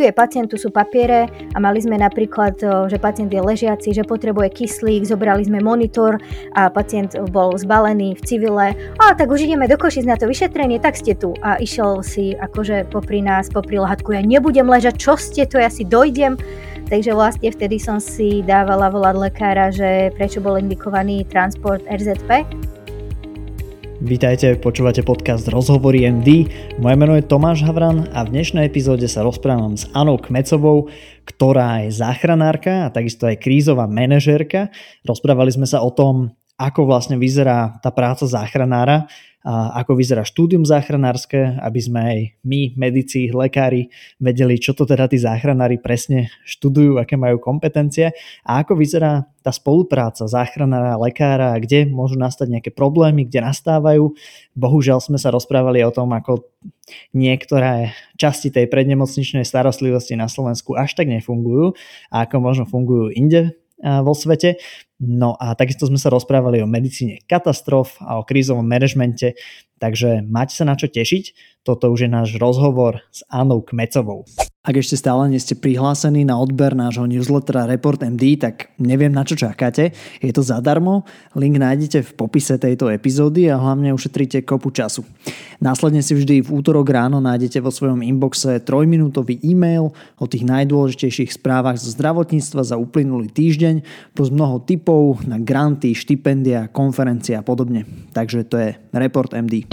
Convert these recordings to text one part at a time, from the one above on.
tu je sú papiere a mali sme napríklad, že pacient je ležiaci, že potrebuje kyslík, zobrali sme monitor a pacient bol zbalený v civile. A tak už ideme do Košic na to vyšetrenie, tak ste tu. A išiel si akože popri nás, popri lahatku, ja nebudem ležať, čo ste to, ja si dojdem. Takže vlastne vtedy som si dávala volať lekára, že prečo bol indikovaný transport RZP Vítajte, počúvate podcast Rozhovory MD. Moje meno je Tomáš Havran a v dnešnej epizóde sa rozprávam s Anou Kmecovou, ktorá je záchranárka a takisto aj krízová manažérka. Rozprávali sme sa o tom, ako vlastne vyzerá tá práca záchranára ako vyzerá štúdium záchranárske, aby sme aj my, medici, lekári, vedeli, čo to teda tí záchranári presne študujú, aké majú kompetencie a ako vyzerá tá spolupráca záchranára a lekára, kde môžu nastať nejaké problémy, kde nastávajú. Bohužiaľ sme sa rozprávali o tom, ako niektoré časti tej prednemocničnej starostlivosti na Slovensku až tak nefungujú a ako možno fungujú inde vo svete. No a takisto sme sa rozprávali o medicíne katastrof a o krízovom manažmente, takže máte sa na čo tešiť. Toto už je náš rozhovor s Anou Kmecovou. Ak ešte stále nie ste prihlásení na odber nášho newslettera Report MD, tak neviem na čo čakáte. Je to zadarmo, link nájdete v popise tejto epizódy a hlavne ušetríte kopu času. Následne si vždy v útorok ráno nájdete vo svojom inboxe trojminútový e-mail o tých najdôležitejších správach zo zdravotníctva za uplynulý týždeň plus mnoho typov na granty, štipendia, konferencie a podobne. Takže to je Report MD.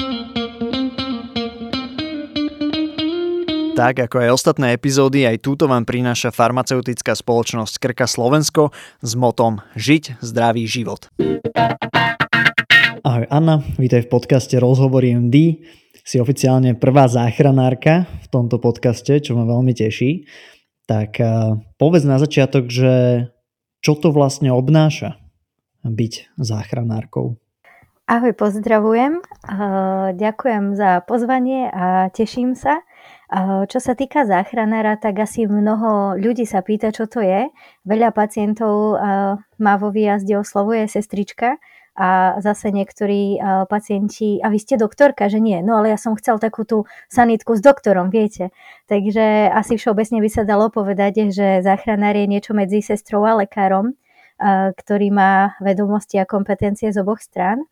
Tak ako aj ostatné epizódy, aj túto vám prináša farmaceutická spoločnosť Krka Slovensko s motom Žiť zdravý život. Ahoj Anna, vítaj v podcaste Rozhovory MD. Si oficiálne prvá záchranárka v tomto podcaste, čo ma veľmi teší. Tak povedz na začiatok, že čo to vlastne obnáša byť záchranárkou? Ahoj, pozdravujem. Ďakujem za pozvanie a teším sa. Čo sa týka záchranára, tak asi mnoho ľudí sa pýta, čo to je. Veľa pacientov má vo výjazde oslovuje sestrička a zase niektorí pacienti, a vy ste doktorka, že nie, no ale ja som chcel takú tú sanitku s doktorom, viete. Takže asi všeobecne by sa dalo povedať, že záchranár je niečo medzi sestrou a lekárom, ktorý má vedomosti a kompetencie z oboch strán.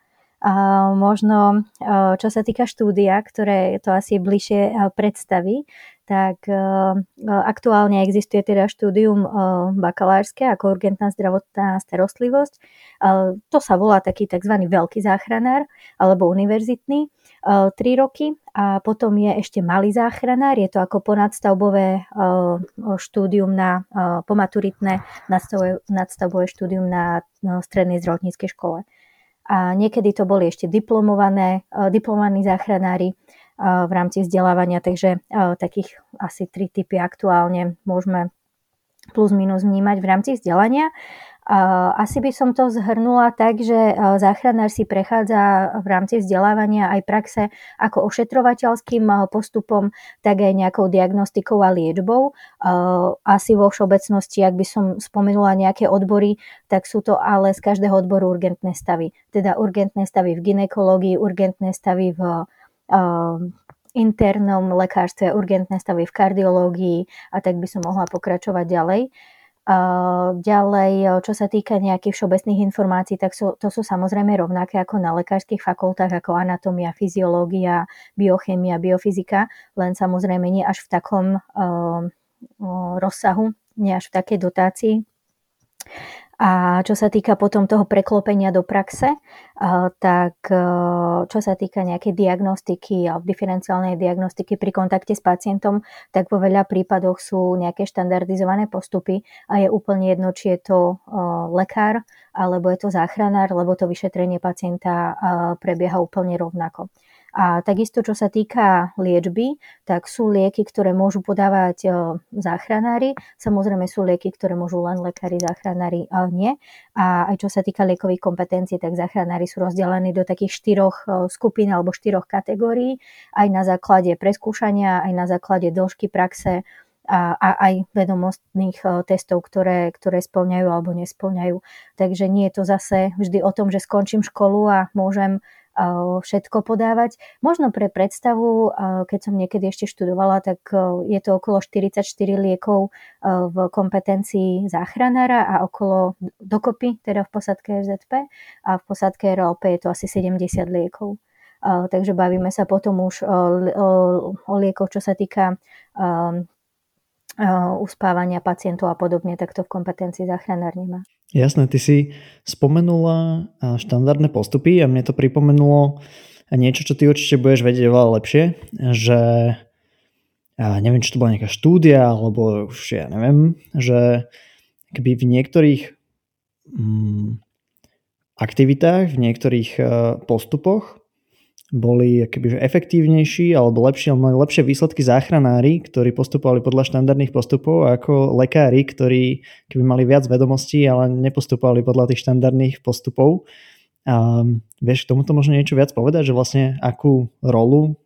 Možno, čo sa týka štúdia, ktoré to asi bližšie predstaví, tak aktuálne existuje teda štúdium bakalárske ako urgentná zdravotná starostlivosť. To sa volá taký tzv. veľký záchranár alebo univerzitný. 3 roky a potom je ešte malý záchranár, je to ako ponadstavbové štúdium na pomaturitné nadstavbové štúdium na strednej zdravotníckej škole a niekedy to boli ešte diplomované, e, diplomovaní záchranári e, v rámci vzdelávania, takže e, takých asi tri typy aktuálne môžeme plus minus vnímať v rámci vzdelania. Asi by som to zhrnula tak, že záchranár si prechádza v rámci vzdelávania aj praxe ako ošetrovateľským postupom, tak aj nejakou diagnostikou a liečbou. Asi vo všeobecnosti, ak by som spomenula nejaké odbory, tak sú to ale z každého odboru urgentné stavy. Teda urgentné stavy v ginekológii, urgentné stavy v internom lekárstve, urgentné stavy v kardiológii a tak by som mohla pokračovať ďalej. Ďalej, čo sa týka nejakých všeobecných informácií, tak sú, to sú samozrejme rovnaké ako na lekárskych fakultách, ako anatómia, fyziológia, biochémia, biofyzika, len samozrejme nie až v takom uh, rozsahu, nie až v takej dotácii. A čo sa týka potom toho preklopenia do praxe, tak čo sa týka nejakej diagnostiky a diferenciálnej diagnostiky pri kontakte s pacientom, tak vo veľa prípadoch sú nejaké štandardizované postupy a je úplne jedno, či je to lekár alebo je to záchranár, lebo to vyšetrenie pacienta prebieha úplne rovnako. A takisto, čo sa týka liečby, tak sú lieky, ktoré môžu podávať e, záchranári. Samozrejme sú lieky, ktoré môžu len lekári, záchranári a nie. A aj čo sa týka liekových kompetencií, tak záchranári sú rozdelení do takých štyroch e, skupín alebo štyroch kategórií, aj na základe preskúšania, aj na základe dĺžky praxe, a, a aj vedomostných e, testov, ktoré, ktoré splňajú alebo nesplňajú. Takže nie je to zase vždy o tom, že skončím školu a môžem všetko podávať. Možno pre predstavu, keď som niekedy ešte študovala, tak je to okolo 44 liekov v kompetencii záchranára a okolo dokopy, teda v posadke FZP a v posadke RLP je to asi 70 liekov. Takže bavíme sa potom už o, liekoch, čo sa týka uspávania pacientov a podobne, tak to v kompetencii záchranár nemá. Jasné, ty si spomenula štandardné postupy a mne to pripomenulo niečo, čo ty určite budeš vedieť oveľa lepšie, že ja neviem, či to bola nejaká štúdia, alebo už ja neviem, že keby v niektorých mm, aktivitách, v niektorých postupoch boli akoby, efektívnejší alebo lepšie, alebo mali lepšie výsledky záchranári, ktorí postupovali podľa štandardných postupov ako lekári, ktorí keby mali viac vedomostí, ale nepostupovali podľa tých štandardných postupov. A vieš k tomuto možno niečo viac povedať, že vlastne akú rolu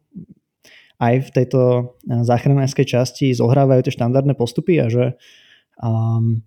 aj v tejto záchranárskej časti zohrávajú tie štandardné postupy a že um,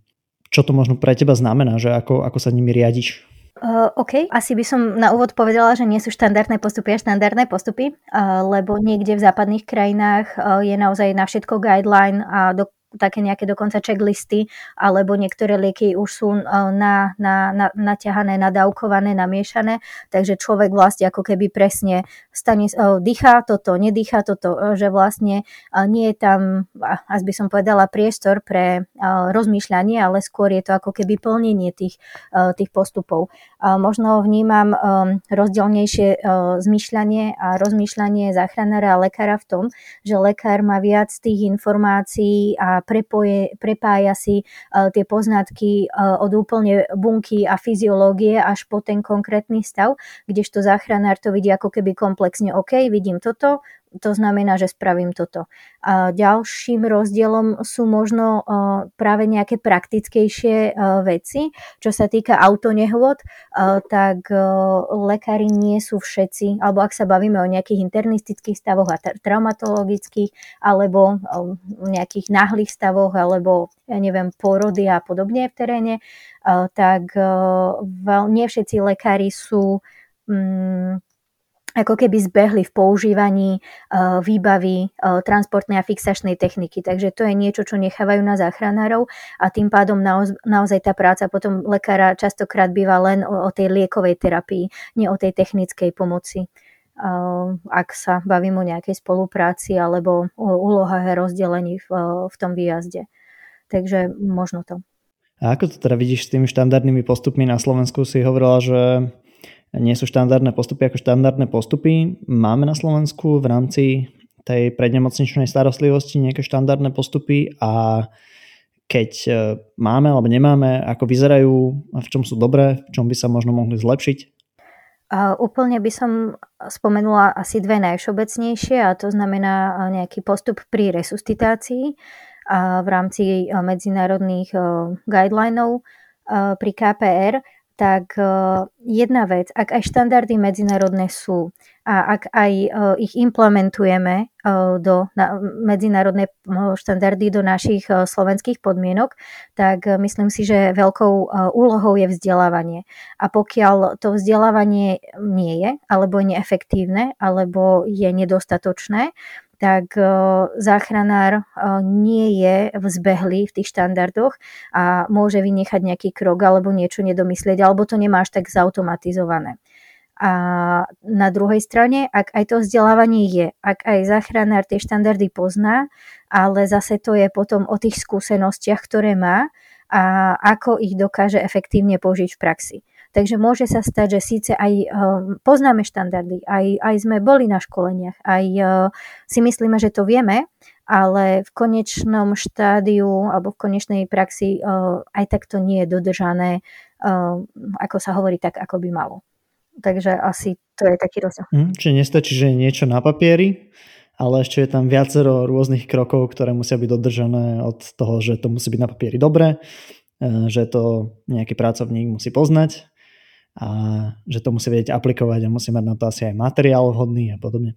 čo to možno pre teba znamená, že ako, ako sa nimi riadiš? Uh, OK, asi by som na úvod povedala, že nie sú štandardné postupy a štandardné postupy, uh, lebo niekde v západných krajinách uh, je naozaj na všetko guideline a do, také nejaké dokonca checklisty, alebo niektoré lieky už sú na, na, na, naťahané, nadávkované, namiešané, takže človek vlastne ako keby presne stane, dýchá toto, nedýchá toto, že vlastne nie je tam, až by som povedala, priestor pre rozmýšľanie, ale skôr je to ako keby plnenie tých, tých postupov. Možno vnímam rozdielnejšie zmyšľanie a rozmýšľanie záchranára a lekára v tom, že lekár má viac tých informácií a prepoje, prepája si uh, tie poznatky uh, od úplne bunky a fyziológie až po ten konkrétny stav, kdežto záchranár to vidí ako keby komplexne, OK, vidím toto, to znamená, že spravím toto. A ďalším rozdielom sú možno práve nejaké praktickejšie veci. Čo sa týka autonehôd, tak lekári nie sú všetci, alebo ak sa bavíme o nejakých internistických stavoch a traumatologických, alebo nejakých náhlych stavoch, alebo ja neviem, porody a podobne v teréne, tak nie všetci lekári sú mm, ako keby zbehli v používaní uh, výbavy uh, transportnej a fixačnej techniky. Takže to je niečo, čo nechávajú na záchranárov a tým pádom naoz, naozaj tá práca potom lekára častokrát býva len o, o tej liekovej terapii, nie o tej technickej pomoci. Uh, ak sa bavím o nejakej spolupráci alebo o úlohách a rozdelení v, v tom výjazde. Takže možno to. A ako to teda vidíš s tými štandardnými postupmi na Slovensku? Si hovorila, že nie sú štandardné postupy ako štandardné postupy. Máme na Slovensku v rámci tej prednemocničnej starostlivosti nejaké štandardné postupy a keď e, máme alebo nemáme, ako vyzerajú v čom sú dobré, v čom by sa možno mohli zlepšiť? Úplne by som spomenula asi dve najvšeobecnejšie a to znamená e, nejaký postup pri resuscitácii a v rámci e, medzinárodných guidelinov pri KPR tak e, jedna vec, ak aj štandardy medzinárodné sú a ak aj e, ich implementujeme e, do medzinárodné štandardy do našich slovenských podmienok, tak myslím si, že veľkou úlohou je vzdelávanie. A pokiaľ to vzdelávanie nie je, alebo je neefektívne, alebo je nedostatočné, tak e, záchranár e, nie je vzbehlý v tých štandardoch a môže vynechať nejaký krok alebo niečo nedomyslieť, alebo to nemá až tak zautomatizované. A na druhej strane, ak aj to vzdelávanie je, ak aj záchranár tie štandardy pozná, ale zase to je potom o tých skúsenostiach, ktoré má a ako ich dokáže efektívne použiť v praxi. Takže môže sa stať, že síce aj eh, poznáme štandardy, aj, aj sme boli na školeniach, aj eh, si myslíme, že to vieme, ale v konečnom štádiu alebo v konečnej praxi eh, aj tak to nie je dodržané, ako sa hovorí, tak ako by malo. Takže asi to je taký rozdiel. Hm, čiže nestačí, že je niečo na papieri, ale ešte je tam viacero rôznych krokov, ktoré musia byť dodržané od toho, že to musí byť na papieri dobre, že to nejaký pracovník musí poznať a že to musí vedieť aplikovať a musí mať na to asi aj materiál vhodný a podobne.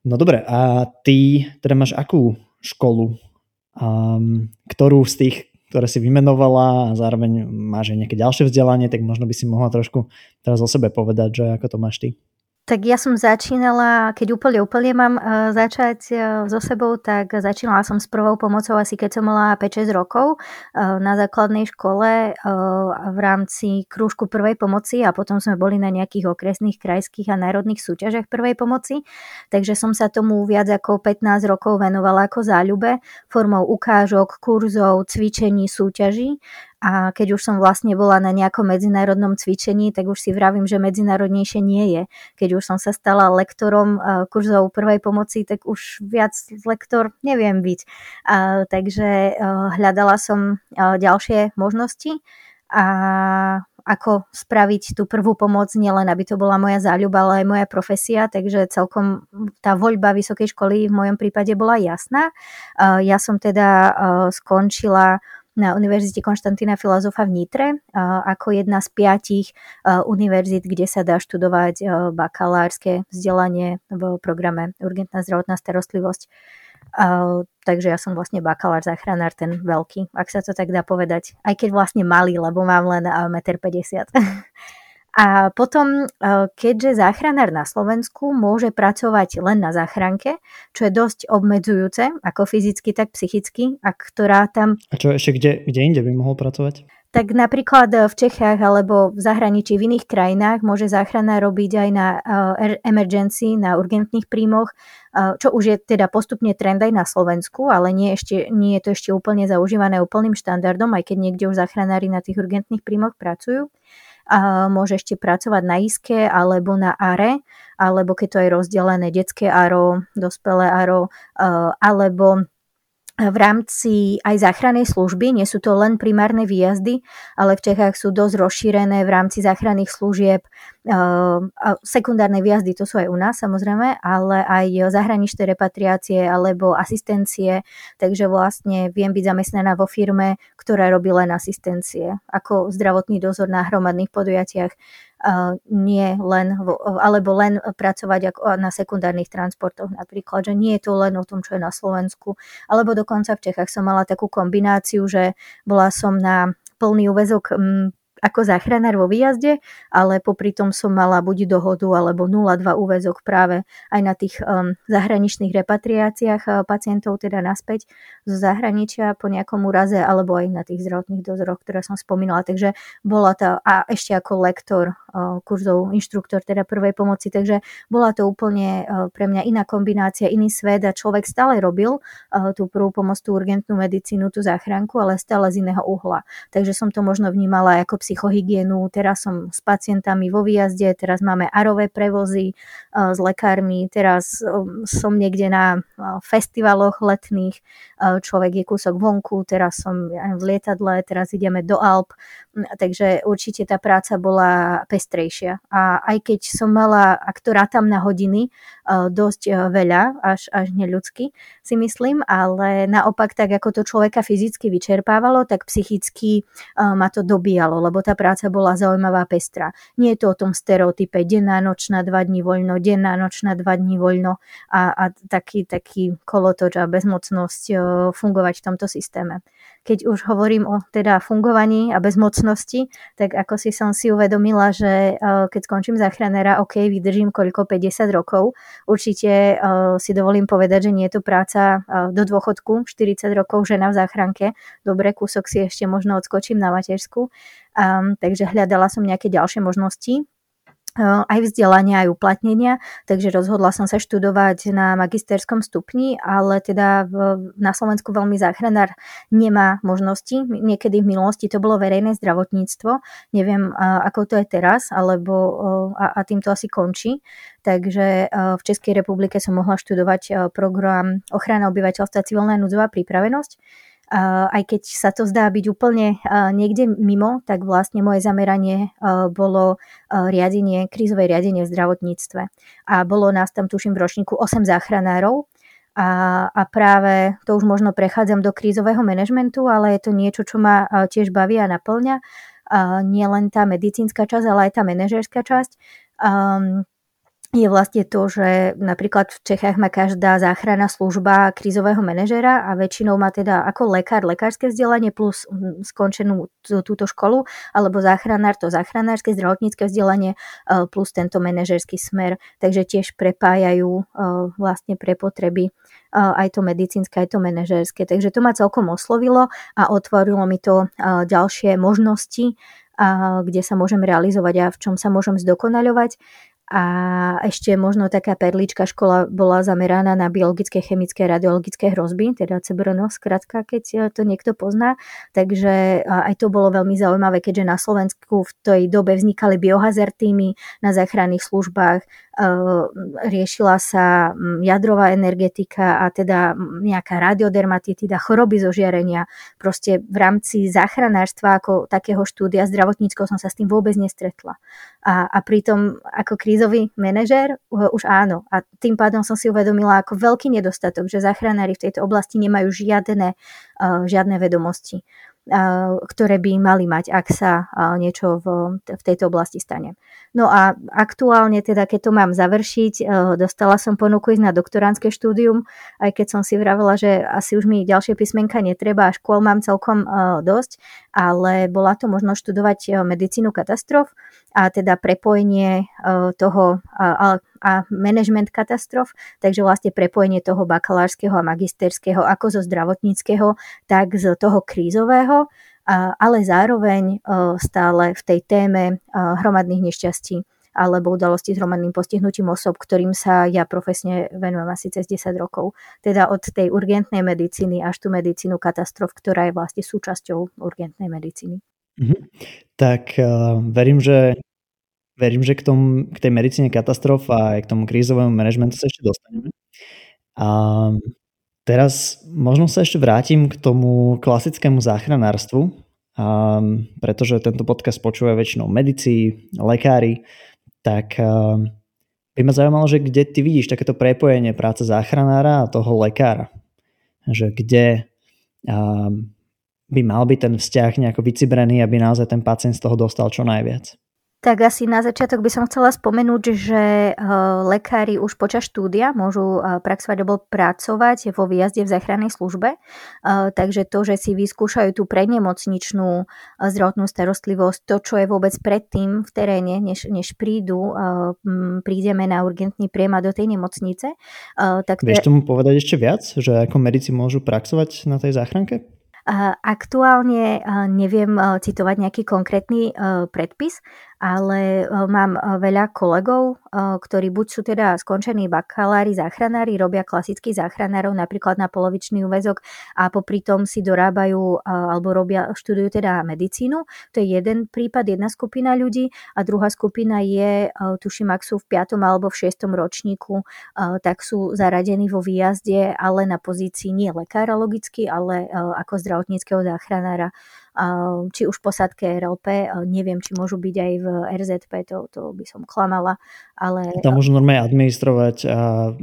No dobre, a ty teda máš akú školu, um, ktorú z tých, ktoré si vymenovala a zároveň máš aj nejaké ďalšie vzdelanie, tak možno by si mohla trošku teraz o sebe povedať, že ako to máš ty. Tak ja som začínala, keď úplne úplne mám uh, začať uh, so sebou, tak začínala som s prvou pomocou asi keď som mala 5-6 rokov uh, na základnej škole uh, v rámci krúžku prvej pomoci a potom sme boli na nejakých okresných, krajských a národných súťažiach prvej pomoci. Takže som sa tomu viac ako 15 rokov venovala ako záľube formou ukážok, kurzov, cvičení, súťaží a keď už som vlastne bola na nejakom medzinárodnom cvičení, tak už si vravím, že medzinárodnejšie nie je. Keď už som sa stala lektorom eh, kurzov prvej pomoci, tak už viac lektor neviem byť. A, takže eh, hľadala som eh, ďalšie možnosti a ako spraviť tú prvú pomoc, nielen aby to bola moja záľuba, ale aj moja profesia, takže celkom tá voľba vysokej školy v mojom prípade bola jasná. Ja som teda skončila na Univerzite Konštantína Filozofa v Nitre ako jedna z piatich univerzít, kde sa dá študovať bakalárske vzdelanie v programe Urgentná zdravotná starostlivosť. takže ja som vlastne bakalár záchranár, ten veľký, ak sa to tak dá povedať. Aj keď vlastne malý, lebo mám len 1,50 m. A potom, e, keďže záchranár na Slovensku môže pracovať len na záchranke, čo je dosť obmedzujúce, ako fyzicky, tak psychicky, a ktorá tam... A čo ešte kde, kde inde by mohol pracovať? Tak napríklad v Čechách alebo v zahraničí v iných krajinách môže záchrana robiť aj na e, emergency, na urgentných príjmoch, e, čo už je teda postupne trend aj na Slovensku, ale nie, ešte, nie je to ešte úplne zaužívané úplným štandardom, aj keď niekde už záchranári na tých urgentných príjmoch pracujú a môže ešte pracovať na ISKE alebo na ARE, alebo keď to je rozdelené detské ARO, dospelé ARO, alebo v rámci aj záchrannej služby. Nie sú to len primárne výjazdy, ale v Čechách sú dosť rozšírené v rámci záchranných služieb. Sekundárne výjazdy to sú aj u nás samozrejme, ale aj zahraničné repatriácie alebo asistencie. Takže vlastne viem byť zamestnaná vo firme, ktorá robí len asistencie, ako zdravotný dozor na hromadných podujatiach nie len, alebo len pracovať ako na sekundárnych transportoch napríklad, že nie je to len o tom, čo je na Slovensku, alebo dokonca v Čechách som mala takú kombináciu, že bola som na plný úvezok ako záchranár vo výjazde, ale popri tom som mala buď dohodu alebo 0,2 úvezok práve aj na tých um, zahraničných repatriáciách uh, pacientov, teda naspäť zo zahraničia po nejakom úraze alebo aj na tých zdravotných dozoroch, ktoré som spomínala. Takže bola to a ešte ako lektor uh, kurzov, inštruktor teda prvej pomoci, takže bola to úplne uh, pre mňa iná kombinácia, iný svet a človek stále robil uh, tú prvú pomoc, tú urgentnú medicínu, tú záchranku, ale stále z iného uhla. Takže som to možno vnímala ako psychohygienu, teraz som s pacientami vo výjazde, teraz máme arové prevozy s lekármi, teraz som niekde na festivaloch letných, človek je kúsok vonku, teraz som v lietadle, teraz ideme do Alp, takže určite tá práca bola pestrejšia. A aj keď som mala, ak to rátam na hodiny, dosť veľa, až, až neľudsky si myslím, ale naopak tak, ako to človeka fyzicky vyčerpávalo, tak psychicky ma to dobíjalo, lebo tá práca bola zaujímavá pestrá. Nie je to o tom stereotype denná nočná dva dní voľno, denná nočná dva dní voľno a, a taký, taký kolotoč a bezmocnosť fungovať v tomto systéme. Keď už hovorím o teda fungovaní a bezmocnosti, tak ako si som si uvedomila, že keď skončím záchranéra, OK, vydržím koľko 50 rokov. Určite si dovolím povedať, že nie je to práca do dôchodku, 40 rokov žena v záchranke. Dobre, kúsok si ešte možno odskočím na matersku. Um, takže hľadala som nejaké ďalšie možnosti aj vzdelania, aj uplatnenia, takže rozhodla som sa študovať na magisterskom stupni, ale teda v, na Slovensku veľmi záchranár nemá možnosti. Niekedy v minulosti to bolo verejné zdravotníctvo, neviem ako to je teraz, alebo a, a tým to asi končí. Takže v Českej republike som mohla študovať program ochrana obyvateľstva civilná núdzová pripravenosť aj keď sa to zdá byť úplne niekde mimo, tak vlastne moje zameranie bolo riadenie, krízové riadenie v zdravotníctve. A bolo nás tam, tuším, v ročníku 8 záchranárov, a, a práve to už možno prechádzam do krízového manažmentu, ale je to niečo, čo ma tiež baví a naplňa. A nie len tá medicínska časť, ale aj tá manažerská časť. Um, je vlastne to, že napríklad v Čechách má každá záchranná služba krízového manažera a väčšinou má teda ako lekár lekárske vzdelanie plus mm, skončenú túto školu, alebo záchranár to záchranárske zdravotnícke vzdelanie e, plus tento manažerský smer. Takže tiež prepájajú e, vlastne pre potreby e, aj to medicínske, aj to manažerské. Takže to ma celkom oslovilo a otvorilo mi to ďalšie možnosti, kde sa môžem realizovať a v čom sa môžem zdokonaľovať. A ešte možno taká perlička škola bola zameraná na biologické, chemické, radiologické hrozby, teda CBRNO, skratka, keď e, to niekto pozná. Takže aj to bolo veľmi zaujímavé, keďže na Slovensku v tej dobe vznikali biohazard týmy na záchranných službách, Ehm, riešila sa mm, jadrová energetika a teda mm, nejaká radiodermatitida, choroby zo žiarenia. Proste v rámci záchranárstva ako takého štúdia zdravotníckého som sa s tým vôbec nestretla. A, a pritom ako krízový manažer už áno. A tým pádom som si uvedomila ako veľký nedostatok, že záchranári v tejto oblasti nemajú žiadne, žiadne vedomosti ktoré by mali mať, ak sa niečo v, v tejto oblasti stane. No a aktuálne teda, keď to mám završiť, dostala som ponuku ísť na doktoránske štúdium, aj keď som si vravela, že asi už mi ďalšie písmenka netreba, a škôl mám celkom dosť, ale bola to možno študovať medicínu katastrof a teda prepojenie toho a management katastrof, takže vlastne prepojenie toho bakalárskeho a magisterského ako zo zdravotníckého, tak z toho krízového, ale zároveň stále v tej téme hromadných nešťastí alebo udalosti s hromadným postihnutím osob, ktorým sa ja profesne venujem asi cez 10 rokov. Teda od tej urgentnej medicíny až tú medicínu katastrof, ktorá je vlastne súčasťou urgentnej medicíny. Mhm. Tak uh, verím, že verím, že k, tom, k tej medicíne katastrof a k tomu krízovému manažmentu sa ešte dostaneme. A teraz možno sa ešte vrátim k tomu klasickému záchranárstvu, a, pretože tento podcast počúva väčšinou medici, lekári, tak by ma zaujímalo, že kde ty vidíš takéto prepojenie práce záchranára a toho lekára. Že kde by mal byť ten vzťah nejako vycibrený, aby naozaj ten pacient z toho dostal čo najviac. Tak asi na začiatok by som chcela spomenúť, že eh, lekári už počas štúdia môžu eh, praxovať alebo pracovať vo výjazde v záchrannej službe. Eh, takže to, že si vyskúšajú tú prednemocničnú zdravotnú starostlivosť, to, čo je vôbec predtým v teréne, než, než prídu, prídeme na urgentný priema do tej nemocnice. Tak Vieš tomu povedať ešte viac, že ako medici môžu praxovať na tej záchranke? Aktuálne neviem citovať nejaký konkrétny predpis, ale mám veľa kolegov, ktorí buď sú teda skončení bakalári, záchranári, robia klasických záchranárov napríklad na polovičný úvezok a popri tom si dorábajú alebo robia, študujú teda medicínu. To je jeden prípad, jedna skupina ľudí a druhá skupina je, tuším, ak sú v 5. alebo v 6. ročníku, tak sú zaradení vo výjazde, ale na pozícii nie lekára logicky, ale ako zdravotníckého záchranára či už posádke RLP, neviem, či môžu byť aj v RZP, to, to by som klamala, ale... Tam môžu normálne administrovať a,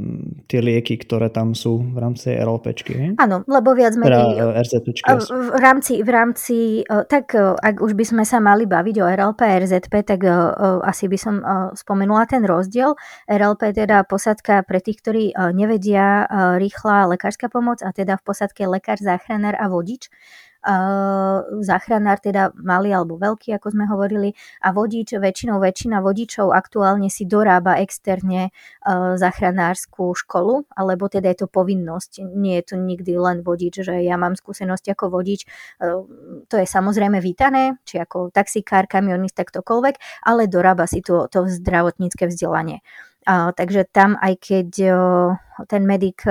tie lieky, ktoré tam sú v rámci RLPčky, Áno, lebo viac menej... Teda RZPčky. V rámci, v rámci, tak ak už by sme sa mali baviť o RLP a RZP, tak asi by som spomenula ten rozdiel. RLP teda posádka pre tých, ktorí nevedia rýchla lekárska pomoc a teda v posádke lekár, záchranár a vodič záchranár teda malý alebo veľký, ako sme hovorili, a vodič, väčšinou väčšina vodičov aktuálne si dorába externe záchranárskú školu, alebo teda je to povinnosť. Nie je to nikdy len vodič, že ja mám skúsenosť ako vodič. To je samozrejme vítané, či ako taxikár, kamionista, ktokoľvek, ale dorába si to, to zdravotnícke vzdelanie. Takže tam, aj keď ten medic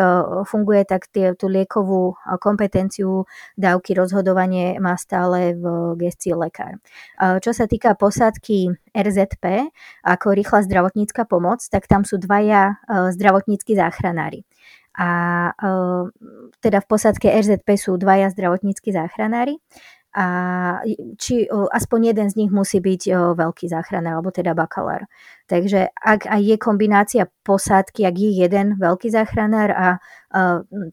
funguje, tak tie, tú liekovú kompetenciu, dávky, rozhodovanie má stále v gestii lekár. Čo sa týka posádky RZP, ako rýchla zdravotnícka pomoc, tak tam sú dvaja zdravotníckí záchranári. A teda v posádke RZP sú dvaja zdravotníckí záchranári a či aspoň jeden z nich musí byť veľký záchranár, alebo teda bakalár. Takže ak aj je kombinácia posádky, ak je jeden veľký záchranár a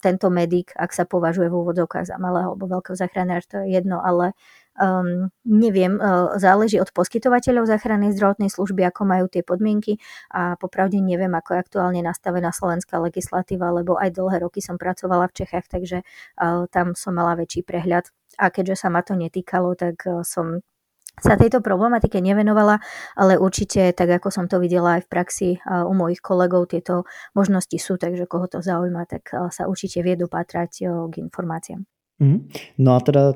tento medic, ak sa považuje v úvodovkách za malého alebo veľkého záchranára, to je jedno, ale um, neviem, uh, záleží od poskytovateľov záchrannej zdravotnej služby, ako majú tie podmienky a popravde neviem, ako je aktuálne nastavená slovenská legislatíva, lebo aj dlhé roky som pracovala v Čechách, takže uh, tam som mala väčší prehľad a keďže sa ma to netýkalo, tak uh, som sa tejto problematike nevenovala, ale určite, tak ako som to videla aj v praxi u mojich kolegov, tieto možnosti sú, takže koho to zaujíma, tak sa určite vie dopatrať k informáciám. Mm. No a teda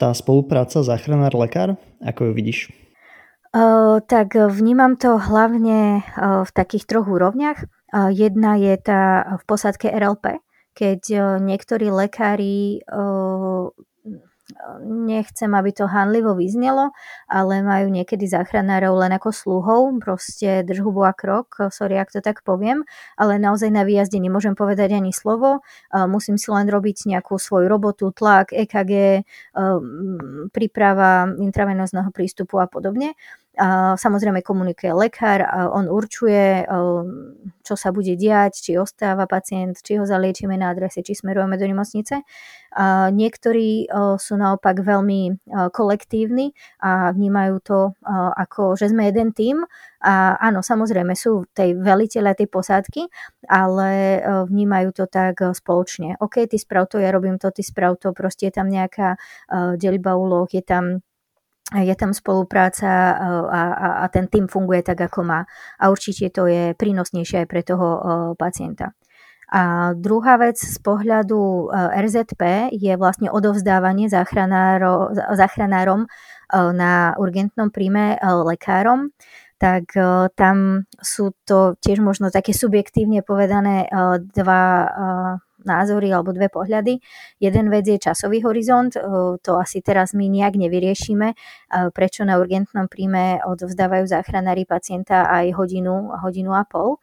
tá spolupráca záchranár-lekár? Ako ju vidíš? Uh, tak vnímam to hlavne uh, v takých troch úrovniach. Uh, jedna je tá v posádke RLP, keď niektorí lekári nechcem, aby to hanlivo vyznelo, ale majú niekedy záchranárov len ako sluhov, proste drž hubu a krok, sorry, ak to tak poviem, ale naozaj na výjazde nemôžem povedať ani slovo, musím si len robiť nejakú svoju robotu, tlak, EKG, príprava intravenózneho prístupu a podobne Samozrejme komunikuje lekár, on určuje, čo sa bude diať, či ostáva pacient, či ho zaliečíme na adrese, či smerujeme do nemocnice. Niektorí sú naopak veľmi kolektívni a vnímajú to ako, že sme jeden tým. A áno, samozrejme sú tej veliteľe tej posádky, ale vnímajú to tak spoločne. OK, ty sprav to, ja robím to, ty sprav to, proste je tam nejaká deľba úloh, je tam je tam spolupráca e, a, a, a ten tým funguje tak, ako má. A určite to je prínosnejšie aj pre toho e, pacienta. A druhá vec z pohľadu e, RZP je vlastne odovzdávanie záchranárom na urgentnom príjme lekárom tak tam sú to tiež možno také subjektívne povedané dva názory alebo dve pohľady. Jeden vec je časový horizont, to asi teraz my nejak nevyriešime, prečo na urgentnom príjme odovzdávajú záchranári pacienta aj hodinu, hodinu a pol.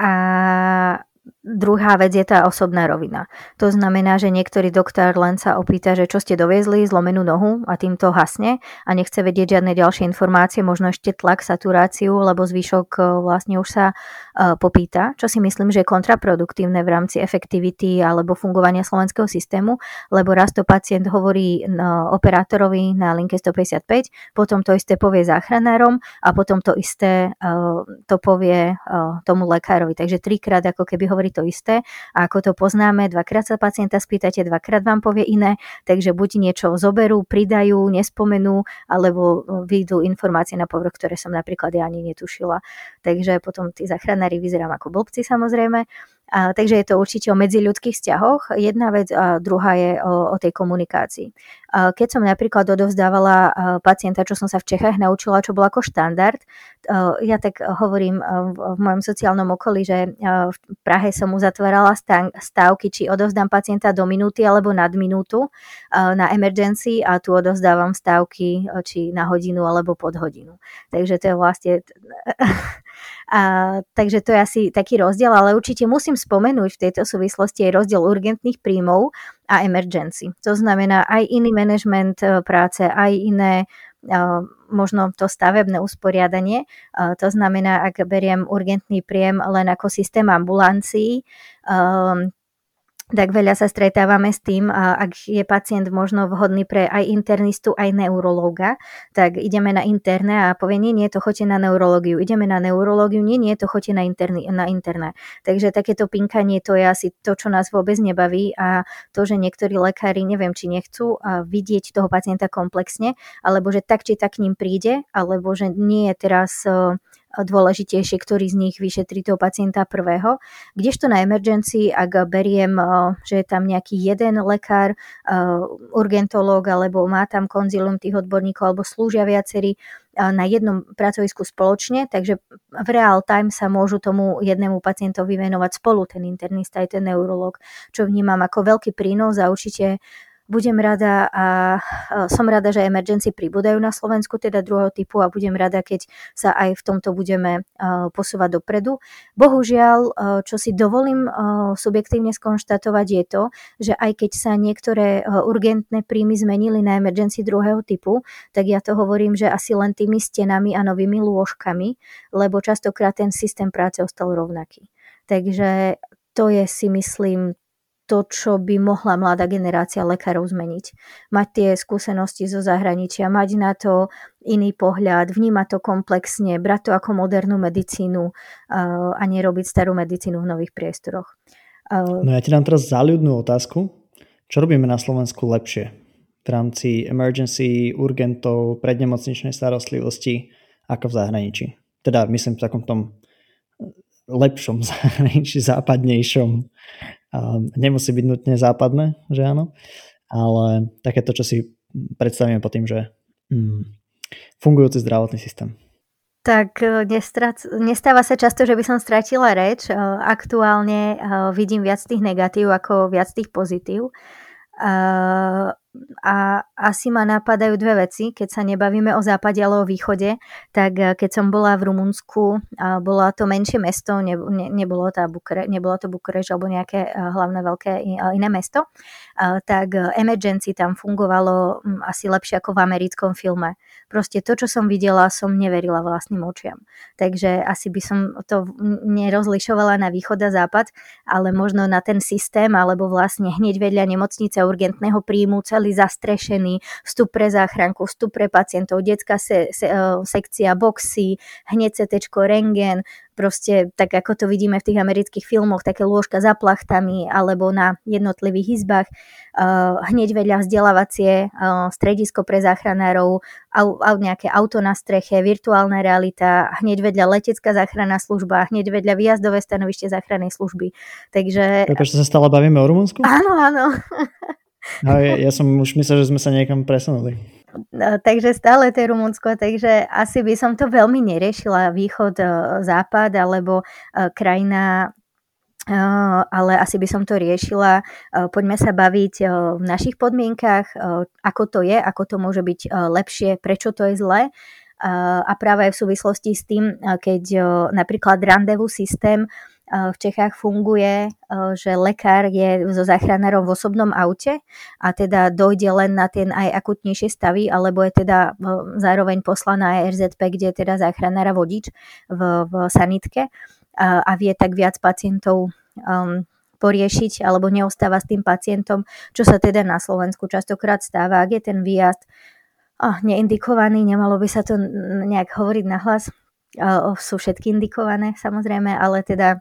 A Druhá vec je tá osobná rovina. To znamená, že niektorý doktor len sa opýta, že čo ste doviezli, zlomenú nohu a týmto hasne a nechce vedieť žiadne ďalšie informácie, možno ešte tlak, saturáciu, lebo zvyšok e, vlastne už sa popýta, čo si myslím, že je kontraproduktívne v rámci efektivity alebo fungovania slovenského systému, lebo raz to pacient hovorí operátorovi na linke 155, potom to isté povie záchranárom a potom to isté uh, to povie uh, tomu lekárovi. Takže trikrát ako keby hovorí to isté. A ako to poznáme, dvakrát sa pacienta spýtate, dvakrát vám povie iné, takže buď niečo zoberú, pridajú, nespomenú, alebo vyjdú informácie na povrch, ktoré som napríklad ja ani netušila. Takže potom tí zachranári vyzerám ako blbci samozrejme, a, takže je to určite o medziľudských vzťahoch. Jedna vec a druhá je o, o tej komunikácii. A keď som napríklad odovzdávala pacienta, čo som sa v Čechách naučila, čo bol ako štandard, ja tak hovorím v mojom sociálnom okolí, že v Prahe som uzatvárala stávky, či odovzdám pacienta do minúty alebo nad minútu na emergency a tu odovzdávam stávky či na hodinu alebo pod hodinu. Takže to je vlastne a, takže to je asi taký rozdiel, ale určite musím spomenúť v tejto súvislosti aj rozdiel urgentných príjmov a emergency. To znamená aj iný management e, práce, aj iné e, možno to stavebné usporiadanie. E, to znamená, ak beriem urgentný príjem len ako systém ambulancií, tak veľa sa stretávame s tým, ak je pacient možno vhodný pre aj internistu, aj neurológa, tak ideme na interné a povie, nie, nie, to choďte na neurológiu, ideme na neurológiu, nie, nie, to choďte na, interný, na interné. Takže takéto pinkanie to je asi to, čo nás vôbec nebaví a to, že niektorí lekári, neviem, či nechcú vidieť toho pacienta komplexne, alebo že tak či tak k ním príde, alebo že nie je teraz dôležitejšie, ktorý z nich vyšetrí toho pacienta prvého. Kdežto na emergency, ak beriem, eh, že je tam nejaký jeden lekár, eh, urgentológ, alebo má tam konzilium tých odborníkov, alebo slúžia viacerí eh, na jednom pracovisku spoločne, takže v real time sa môžu tomu jednému pacientovi venovať spolu ten internista aj ten neurolog, čo vnímam ako veľký prínos a určite budem rada a som rada, že emergency pribúdajú na Slovensku, teda druhého typu a budem rada, keď sa aj v tomto budeme posúvať dopredu. Bohužiaľ, čo si dovolím subjektívne skonštatovať je to, že aj keď sa niektoré urgentné príjmy zmenili na emergency druhého typu, tak ja to hovorím, že asi len tými stenami a novými lôžkami, lebo častokrát ten systém práce ostal rovnaký. Takže to je si myslím to, čo by mohla mladá generácia lekárov zmeniť. Mať tie skúsenosti zo zahraničia, mať na to iný pohľad, vnímať to komplexne, brať to ako modernú medicínu a nerobiť starú medicínu v nových priestoroch. No ja ti dám teraz záľudnú otázku. Čo robíme na Slovensku lepšie v rámci emergency, urgentov, prednemocničnej starostlivosti ako v zahraničí? Teda myslím v takom tom lepšom zahraničí, západnejšom nemusí byť nutne západné, že áno, ale takéto, čo si predstavíme po tým, že mm, fungujúci zdravotný systém. Tak e, nestrac, nestáva sa často, že by som stratila reč. E, aktuálne e, vidím viac tých negatív ako viac tých pozitív. A asi ma napadajú dve veci, keď sa nebavíme o západe, ale o východe. Tak eh, keď som bola v Rumunsku, bolo to menšie mesto, ne, ne, nebolo, tá Bukre, nebolo to Bukureš alebo nejaké eh, hlavné veľké iné mesto, tak eh, emergency tam fungovalo hm, asi lepšie ako v americkom filme. Proste to, čo som videla, som neverila vlastným očiam. Takže asi by som to nerozlišovala na východ a západ, ale možno na ten systém, alebo vlastne hneď vedľa nemocnice urgentného príjmu celý zastrešený, vstup pre záchranku, vstup pre pacientov, detská se, se, uh, sekcia, boxy, hneď CT, rengen, proste tak ako to vidíme v tých amerických filmoch, také lôžka za plachtami alebo na jednotlivých izbách, uh, hneď vedľa vzdelávacie uh, stredisko pre záchranárov, nejaké auto na streche, virtuálna realita, hneď vedľa letecká záchranná služba, hneď vedľa výjazdové stanovište záchrannej služby. Takže... Prepač, sa stále bavíme o Rumunsku? Áno, áno. No, ja, ja som už myslel, že sme sa niekam presunuli. No, takže stále to je Rumunsko, takže asi by som to veľmi neriešila východ, e, západ alebo e, krajina e, ale asi by som to riešila. Poďme sa baviť v našich podmienkach, ako to je, ako to môže byť lepšie, prečo to je zlé. A práve aj v súvislosti s tým, keď napríklad randevu systém v Čechách funguje, že lekár je so záchranárom v osobnom aute a teda dojde len na ten aj akutnejšie stavy, alebo je teda zároveň poslaná aj RZP, kde je teda záchranára vodič v, v sanitke a, a vie tak viac pacientov um, poriešiť alebo neostáva s tým pacientom, čo sa teda na Slovensku častokrát stáva, ak je ten výjazd oh, neindikovaný, nemalo by sa to nejak hovoriť nahlas, sú všetky indikované samozrejme, ale teda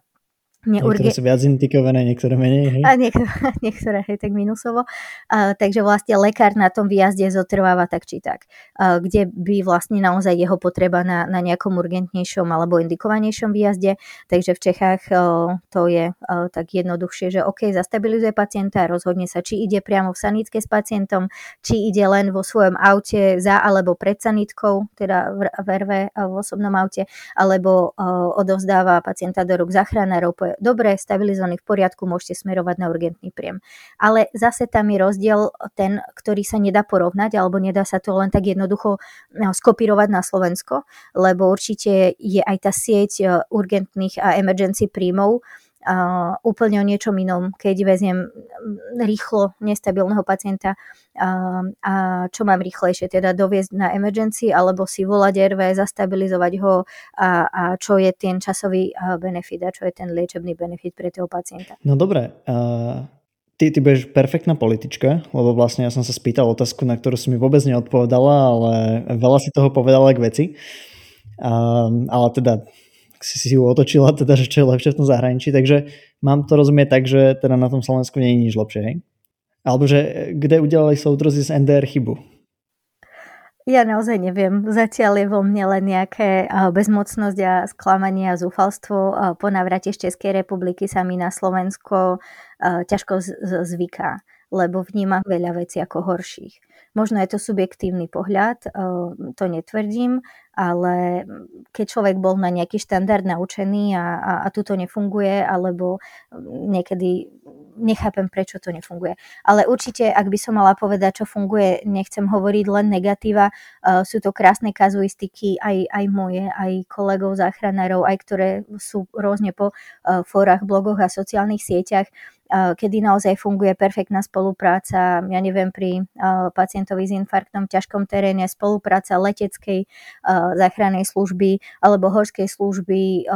Neurge... Niektoré sú viac indikované, niektoré menej. Hej? A niektoré, niektoré hej, tak minusovo. A, takže vlastne lekár na tom výjazde zotrváva tak či tak. A, kde by vlastne naozaj jeho potreba na, na nejakom urgentnejšom alebo indikovanejšom výjazde. Takže v Čechách o, to je o, tak jednoduchšie, že OK, zastabilizuje pacienta, rozhodne sa, či ide priamo v sanitke s pacientom, či ide len vo svojom aute za alebo pred sanitkou, teda v, v RV v osobnom aute, alebo o, odovzdáva pacienta do rúk zachránarov, dobre, stabilizovaný v poriadku, môžete smerovať na urgentný príjem. Ale zase tam je rozdiel ten, ktorý sa nedá porovnať, alebo nedá sa to len tak jednoducho no, skopírovať na Slovensko, lebo určite je aj tá sieť e, urgentných a emergency príjmov, uh, úplne o niečom inom, keď veziem rýchlo nestabilného pacienta uh, a čo mám rýchlejšie, teda doviezť na emergency alebo si volať RV, zastabilizovať ho a, a čo je ten časový benefit a čo je ten liečebný benefit pre toho pacienta. No dobre, uh... Ty, ty budeš perfektná politička, lebo vlastne ja som sa spýtal otázku, na ktorú si mi vôbec neodpovedala, ale veľa si toho povedala k veci. Um, ale teda si si ju otočila, teda, že čo je lepšie v tom zahraničí, takže mám to rozumieť tak, že teda na tom Slovensku nie je nič lepšie, hej? Alebo že kde udelali soudrozi z NDR chybu? Ja naozaj neviem. Zatiaľ je vo mne len nejaké bezmocnosť a sklamanie a zúfalstvo. Po návrate z Českej republiky sa mi na Slovensko ťažko zvyká lebo vníma veľa vecí ako horších. Možno je to subjektívny pohľad, to netvrdím, ale keď človek bol na nejaký štandard naučený a, a, a tu to nefunguje, alebo niekedy nechápem, prečo to nefunguje. Ale určite, ak by som mala povedať, čo funguje, nechcem hovoriť len negatíva, sú to krásne kazuistiky, aj, aj moje, aj kolegov záchranárov, aj ktoré sú rôzne po fórach, blogoch a sociálnych sieťach, kedy naozaj funguje perfektná spolupráca, ja neviem, pri pacientovi s infarktom v ťažkom teréne, spolupráca leteckej záchrannej služby alebo horskej služby,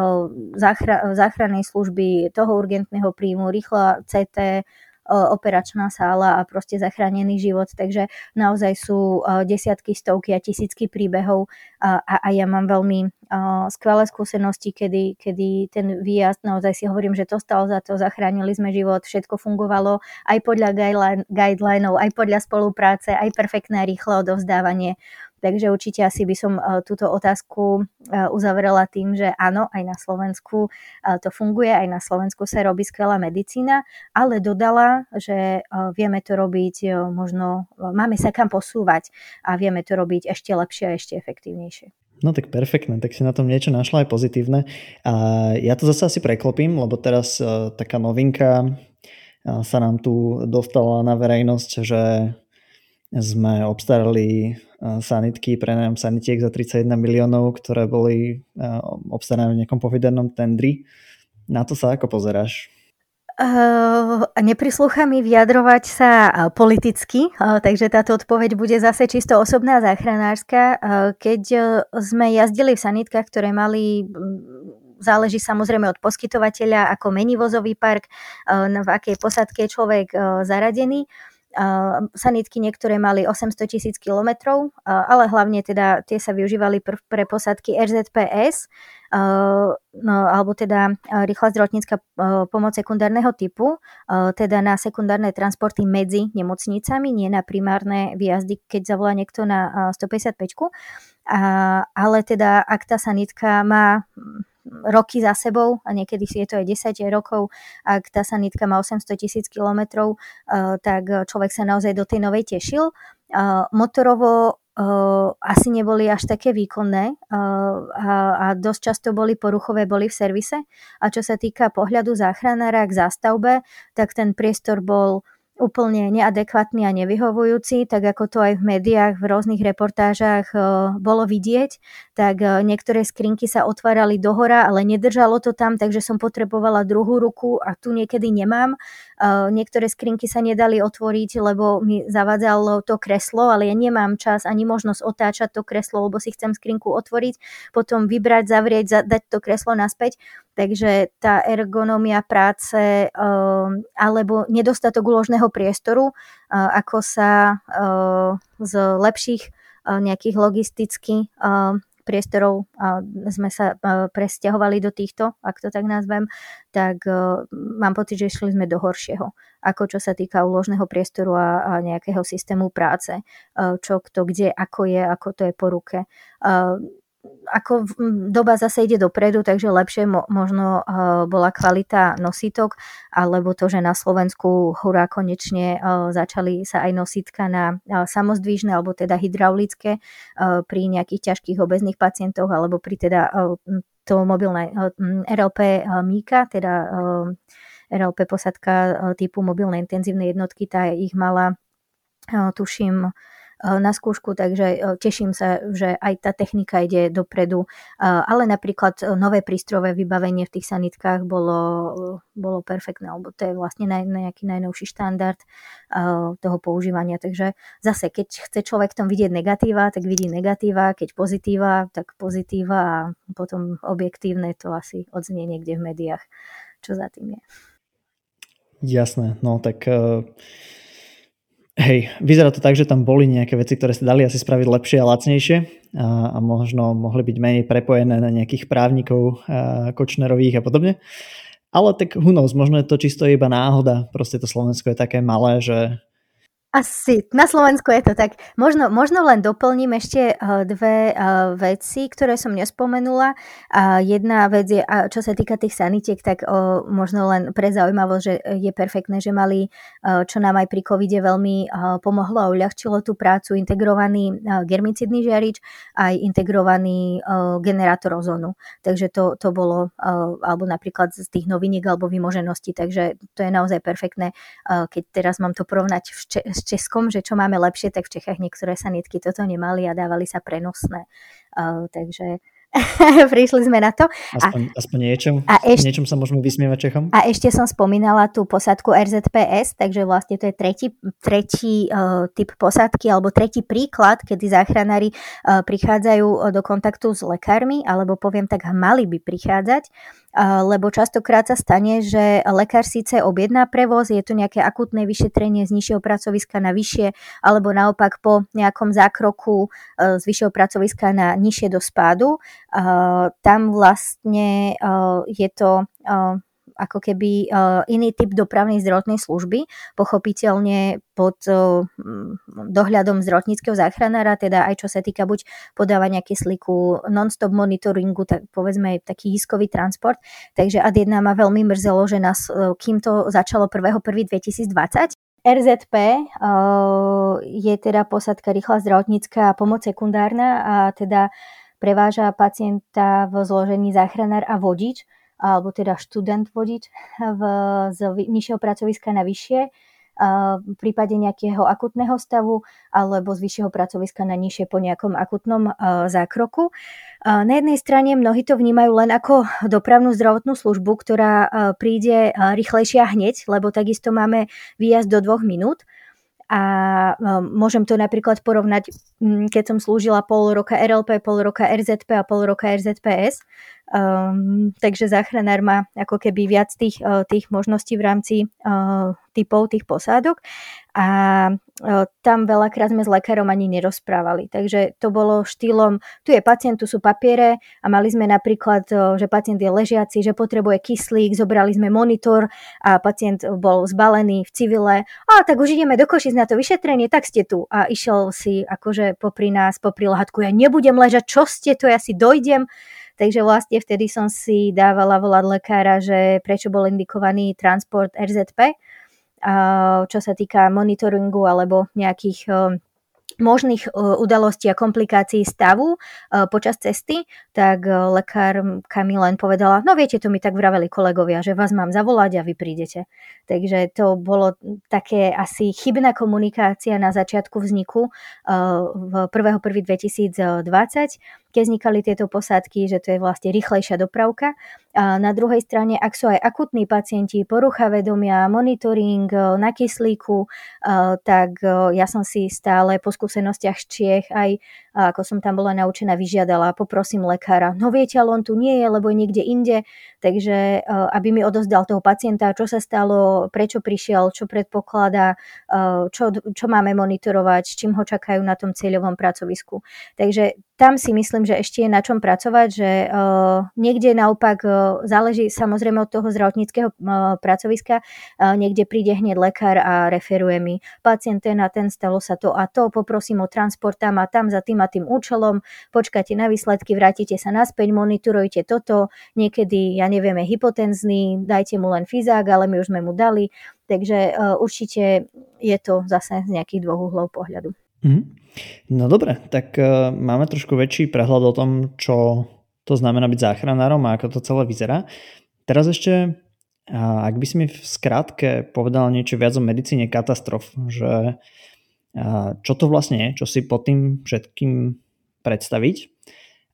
záchrannej služby toho urgentného príjmu, rýchla CT, operačná sála a proste zachránený život. Takže naozaj sú desiatky, stovky a tisícky príbehov a, a ja mám veľmi skvelé skúsenosti, kedy, kedy ten výjazd, naozaj si hovorím, že to stalo za to, zachránili sme život, všetko fungovalo aj podľa guideline, guidelinov, aj podľa spolupráce, aj perfektné rýchle odovzdávanie Takže určite asi by som e, túto otázku e, uzavrela tým, že áno, aj na Slovensku e, to funguje, aj na Slovensku sa robí skvelá medicína, ale dodala, že vieme to robiť možno, máme sa kam posúvať a vieme to robiť ešte lepšie a ešte efektívnejšie. No tak perfektné, tak si na tom niečo našla aj pozitívne. A ja to zase asi preklopím, lebo teraz taká novinka sa nám tu dostala na verejnosť, že sme obstarali sanitky, prenajem sanitiek za 31 miliónov, ktoré boli obstarané v nejakom povedanom tendri. Na to sa ako pozeráš? Uh, neprislúcha mi vyjadrovať sa politicky, uh, takže táto odpoveď bude zase čisto osobná záchranárska. Uh, keď sme jazdili v sanitkách, ktoré mali záleží samozrejme od poskytovateľa, ako mení vozový park, v akej posadke je človek zaradený. Sanitky niektoré mali 800 tisíc kilometrov, ale hlavne teda tie sa využívali pr- pre posadky RZPS, no, alebo teda rýchla zdravotnícka pomoc sekundárneho typu, teda na sekundárne transporty medzi nemocnicami, nie na primárne výjazdy, keď zavolá niekto na 155. Ale teda ak tá sanitka má roky za sebou a niekedy je to aj 10 rokov, ak tá sanitka má 800 tisíc kilometrov, eh, tak človek sa naozaj do tej novej tešil. Eh, motorovo Uh, asi neboli až také výkonné a, a dosť často boli poruchové, boli v servise. A čo sa týka pohľadu záchranára k zástavbe, tak ten priestor bol úplne neadekvátny a nevyhovujúci, tak ako to aj v médiách, v rôznych reportážach e, bolo vidieť, tak e, niektoré skrinky sa otvárali dohora, ale nedržalo to tam, takže som potrebovala druhú ruku a tu niekedy nemám. E, niektoré skrinky sa nedali otvoriť, lebo mi zavádzalo to kreslo, ale ja nemám čas ani možnosť otáčať to kreslo, lebo si chcem skrinku otvoriť, potom vybrať, zavrieť, dať to kreslo naspäť. Takže tá ergonomia práce alebo nedostatok úložného priestoru, ako sa z lepších nejakých logistických priestorov sme sa presťahovali do týchto, ak to tak nazvem, tak mám pocit, že išli sme do horšieho, ako čo sa týka úložného priestoru a, nejakého systému práce, čo kto kde, ako je, ako to je po ruke ako doba zase ide dopredu, takže lepšie mo, možno uh, bola kvalita nositok, alebo to, že na Slovensku hurá konečne uh, začali sa aj nositka na uh, samozdvížne, alebo teda hydraulické uh, pri nejakých ťažkých obezných pacientoch, alebo pri teda uh, to mobilné uh, RLP uh, Mika, teda uh, RLP posadka uh, typu mobilnej intenzívnej jednotky, tá ich mala, uh, tuším, na skúšku, takže eh, teším sa, že aj tá technika ide dopredu, eh, ale napríklad nové prístrojové vybavenie v tých sanitkách bolo, bolo perfektné, alebo to je vlastne nejaký najnovší štandard toho používania, takže zase, keď chce človek tom vidieť negatíva, tak vidí negatíva, keď pozitíva, tak pozitíva a potom objektívne to asi odznie niekde v médiách, čo za tým je. Jasné, no tak uh Hej, vyzerá to tak, že tam boli nejaké veci, ktoré sa dali asi spraviť lepšie a lacnejšie a, a možno mohli byť menej prepojené na nejakých právnikov a Kočnerových a podobne. Ale tak who knows, možno je to čisto iba náhoda. Proste to Slovensko je také malé, že Asi, na Slovensku je to tak. Možno, možno len doplním ešte uh, dve uh, veci, ktoré som nespomenula. Jedna vec je, čo sa týka tých sanitiek, tak uh, možno len pre zaujímavosť, že je perfektné, že mali, čo nám aj pri covide veľmi pomohlo a uľahčilo tú prácu, integrovaný germicidný žiarič, aj integrovaný generátor ozónu. Takže to, to bolo, alebo napríklad z tých noviniek alebo vymožeností, takže to je naozaj perfektné, keď teraz mám to porovnať Českom, že čo máme lepšie, tak v Čechách niektoré sanitky toto nemali a dávali sa prenosné. Uh, takže prišli sme na to. Aspoň, a, aspoň niečom, a eš, niečom sa môžeme vysmievať Čechom. A ešte som spomínala tú posadku RZPS, takže vlastne to je tretí, tretí uh, typ posadky alebo tretí príklad, kedy záchranári uh, prichádzajú do kontaktu s lekármi, alebo poviem tak, mali by prichádzať lebo častokrát sa stane, že lekár síce objedná prevoz, je to nejaké akutné vyšetrenie z nižšieho pracoviska na vyššie, alebo naopak po nejakom zákroku e, z vyššieho pracoviska na nižšie do spádu. Tam vlastne e, je to e, ako keby uh, iný typ dopravnej zdravotnej služby, pochopiteľne pod uh, dohľadom zdravotníckého záchranára, teda aj čo sa týka buď podávania kyslíku, non-stop monitoringu, tak povedzme taký hiskový transport. Takže AD1 ma veľmi mrzelo, že nás, uh, kým to začalo 1.1.2020, RZP je teda posadka rýchla zdravotnícka pomoc sekundárna a teda preváža pacienta v zložení záchranár a vodič alebo teda študent vodič v, z nižšieho pracoviska na vyššie v prípade nejakého akutného stavu alebo z vyššieho pracoviska na nižšie po nejakom akutnom zákroku. Na jednej strane mnohí to vnímajú len ako dopravnú zdravotnú službu, ktorá príde rýchlejšia hneď, lebo takisto máme výjazd do dvoch minút. A môžem to napríklad porovnať, keď som slúžila pol roka RLP, pol roka RZP a pol roka RZPS Um, takže záchranár má ako keby viac tých, uh, tých možností v rámci uh, typov tých posádok. A tam veľakrát sme s lekárom ani nerozprávali. Takže to bolo štýlom, tu je pacient, tu sú papiere a mali sme napríklad, uh, že pacient je ležiaci, že potrebuje kyslík, zobrali sme monitor a pacient bol zbalený v civile. A tak už ideme do Košic na to vyšetrenie, tak ste tu. A išiel si akože popri nás, popri lahadku, ja nebudem ležať, čo ste to, ja si dojdem. Takže vlastne vtedy som si dávala volať lekára, že prečo bol indikovaný transport RZP, čo sa týka monitoringu alebo nejakých možných udalostí a komplikácií stavu počas cesty, tak lekárka mi len povedala, no viete, to mi tak vraveli kolegovia, že vás mám zavolať a vy prídete. Takže to bolo také asi chybná komunikácia na začiatku vzniku v 1.1.2020 keď vznikali tieto posádky, že to je vlastne rýchlejšia dopravka. A na druhej strane, ak sú aj akutní pacienti, porucha vedomia, monitoring e, na kyslíku, e, tak e, ja som si stále po skúsenostiach z Čiech aj ako som tam bola naučená, vyžiadala, poprosím lekára, no viete, ale on tu nie je, lebo je niekde inde, takže aby mi odozdal toho pacienta, čo sa stalo, prečo prišiel, čo predpokladá, čo, čo máme monitorovať, s čím ho čakajú na tom cieľovom pracovisku. Takže tam si myslím, že ešte je na čom pracovať, že uh, niekde naopak záleží samozrejme od toho zdravotníckého pracoviska, niekde príde hneď lekár a referuje mi pacient ten a ten, stalo sa to a to, poprosím o transport tam a tam za tým a tým účelom, počkáte na výsledky, vrátite sa naspäť, monitorujte toto, niekedy, ja nevieme, hypotenzný, dajte mu len fyzák, ale my už sme mu dali, takže uh, určite je to zase z nejakých dvoch uhlov pohľadu. Mm. No dobre, tak uh, máme trošku väčší prehľad o tom, čo to znamená byť záchranárom a ako to celé vyzerá. Teraz ešte, uh, ak by si mi v skrátke povedal niečo viac o medicíne katastrof, že čo to vlastne je, čo si pod tým všetkým predstaviť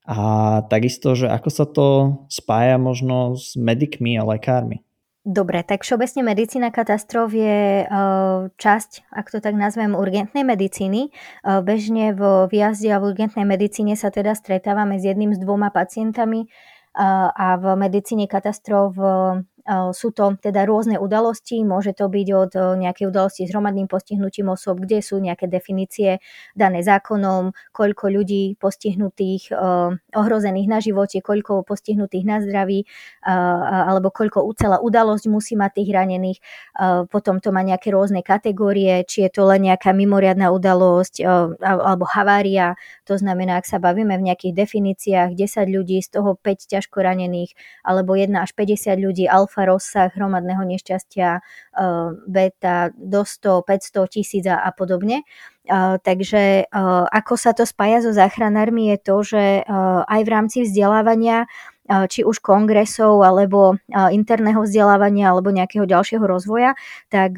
a takisto, že ako sa to spája možno s medikmi a lekármi. Dobre, tak všeobecne medicína katastrof je eh, časť, ak to tak nazvem, urgentnej medicíny. Eh, bežne v výjazde a v urgentnej medicíne sa teda stretávame s jedným s dvoma pacientami a v medicíne katastrof sú to teda rôzne udalosti, môže to byť od nejakej udalosti s hromadným postihnutím osôb, kde sú nejaké definície dané zákonom, koľko ľudí postihnutých, ohrozených na živote, koľko postihnutých na zdraví, alebo koľko celá udalosť musí mať tých ranených. Potom to má nejaké rôzne kategórie, či je to len nejaká mimoriadná udalosť alebo havária. To znamená, ak sa bavíme v nejakých definíciách 10 ľudí, z toho 5 ťažko ranených, alebo 1 až 50 ľudí, rozsah hromadného nešťastia, e, beta do 100, 500, tisíc a podobne. Uh, takže uh, ako sa to spája so záchranármi je to, že aj v rámci vzdelávania či už kongresov alebo interného vzdelávania alebo nejakého ďalšieho rozvoja, tak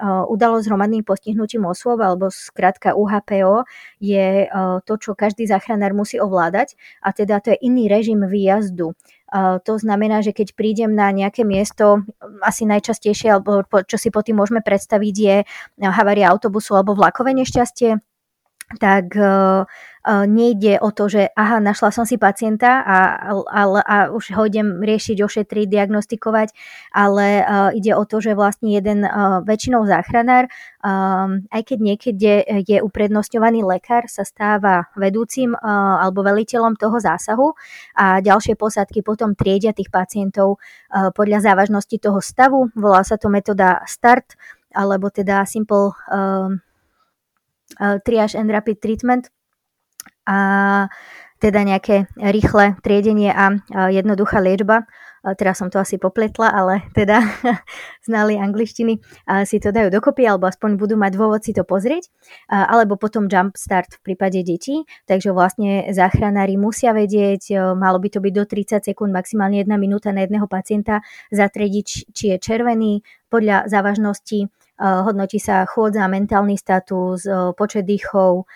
udalosť hromadným postihnutím osôb alebo skrátka UHPO je to, čo každý záchranár musí ovládať a teda to je iný režim výjazdu. To znamená, že keď prídem na nejaké miesto, asi najčastejšie, alebo čo si po tým môžeme predstaviť, je havária autobusu alebo vlakové nešťastie, tak nejde o to, že aha, našla som si pacienta a, a, a už ho idem riešiť, ošetriť, diagnostikovať, ale ide o to, že vlastne jeden väčšinou záchranár, aj keď niekedy je uprednostňovaný lekár, sa stáva vedúcim alebo veliteľom toho zásahu a ďalšie posádky potom triedia tých pacientov podľa závažnosti toho stavu. Volá sa to metóda START alebo teda Simple Triage and Rapid Treatment a teda nejaké rýchle triedenie a jednoduchá liečba. Teraz som to asi popletla, ale teda znali angličtiny si to dajú dokopy alebo aspoň budú mať dôvod si to pozrieť. Alebo potom jump start v prípade detí. Takže vlastne záchranári musia vedieť, malo by to byť do 30 sekúnd, maximálne 1 minúta na jedného pacienta, zatriediť, či je červený podľa závažnosti hodnotí sa chôdza, mentálny status, počet dýchov,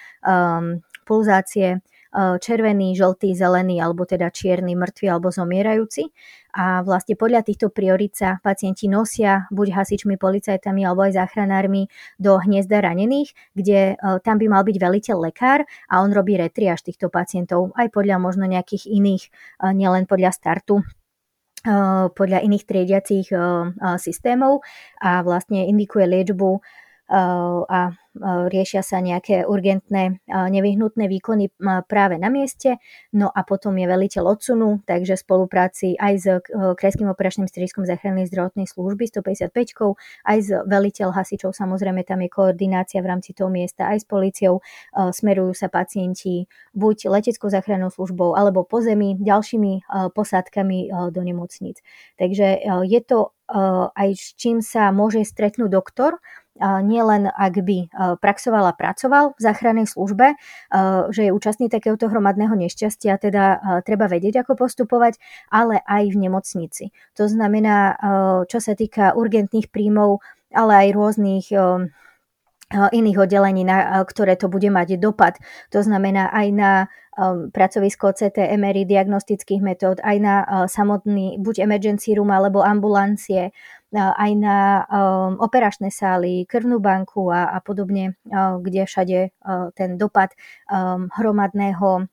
pulzácie, červený, žltý, zelený alebo teda čierny, mŕtvy alebo zomierajúci. A vlastne podľa týchto priorit sa pacienti nosia buď hasičmi, policajtami alebo aj záchranármi do hniezda ranených, kde tam by mal byť veliteľ lekár a on robí retriáž týchto pacientov aj podľa možno nejakých iných, nielen podľa startu podľa iných triediacich systémov a vlastne indikuje liečbu a riešia sa nejaké urgentné nevyhnutné výkony práve na mieste, no a potom je veliteľ odsunu, takže v spolupráci aj s Krajským operačným strediskom záchrannej zdravotnej služby 155, aj s veliteľ hasičov, samozrejme tam je koordinácia v rámci toho miesta, aj s policiou smerujú sa pacienti buď leteckou záchrannou službou alebo po zemi ďalšími posádkami do nemocníc. Takže je to aj s čím sa môže stretnúť doktor, nielen ak by praxoval a pracoval v záchrannej službe, že je účastný takéhoto hromadného nešťastia, teda treba vedieť, ako postupovať, ale aj v nemocnici. To znamená, čo sa týka urgentných príjmov, ale aj rôznych iných oddelení, na ktoré to bude mať dopad. To znamená aj na pracovisko CT, MRI, diagnostických metód, aj na samotný buď emergency room alebo ambulancie, aj na operačné sály, krvnú banku a, a podobne, kde všade ten dopad hromadného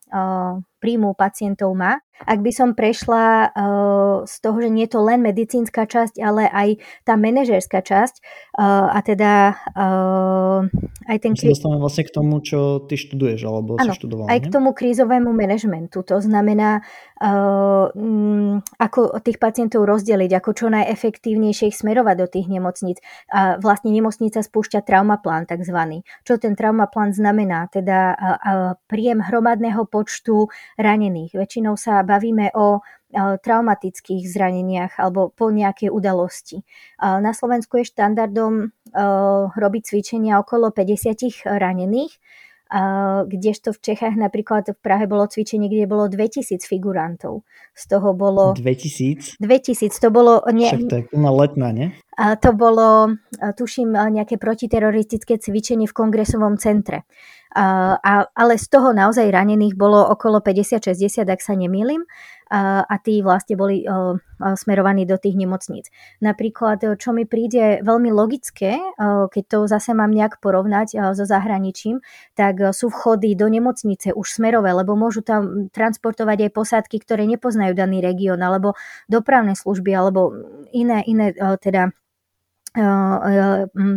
príjmu pacientov má. Ak by som prešla uh, z toho, že nie je to len medicínska časť, ale aj tá manažerská časť uh, a teda uh, aj ten... Sa dostávame vlastne k tomu, čo ty študuješ, alebo ano, si študoval, aj nie? k tomu krízovému manažmentu. To znamená, uh, um, ako tých pacientov rozdeliť, ako čo najefektívnejšie ich smerovať do tých nemocníc. A vlastne nemocnica spúšťa traumaplán takzvaný. Čo ten traumaplán znamená? Teda uh, uh, príjem hromadného počtu ranených. Väčšinou sa bavíme o traumatických zraneniach alebo po nejakej udalosti. Na Slovensku je štandardom robiť cvičenia okolo 50 ranených, kdežto v Čechách napríklad v Prahe bolo cvičenie, kde bolo 2000 figurantov. Z toho bolo... 2000? 2000, to bolo... Nie, Však to je letná, nie? To bolo, tuším, nejaké protiteroristické cvičenie v kongresovom centre. A, ale z toho naozaj ranených bolo okolo 50-60, ak sa nemýlim a tí vlastne boli smerovaní do tých nemocníc. Napríklad, čo mi príde veľmi logické, keď to zase mám nejak porovnať so zahraničím, tak sú vchody do nemocnice už smerové, lebo môžu tam transportovať aj posádky, ktoré nepoznajú daný región, alebo dopravné služby, alebo iné, iné teda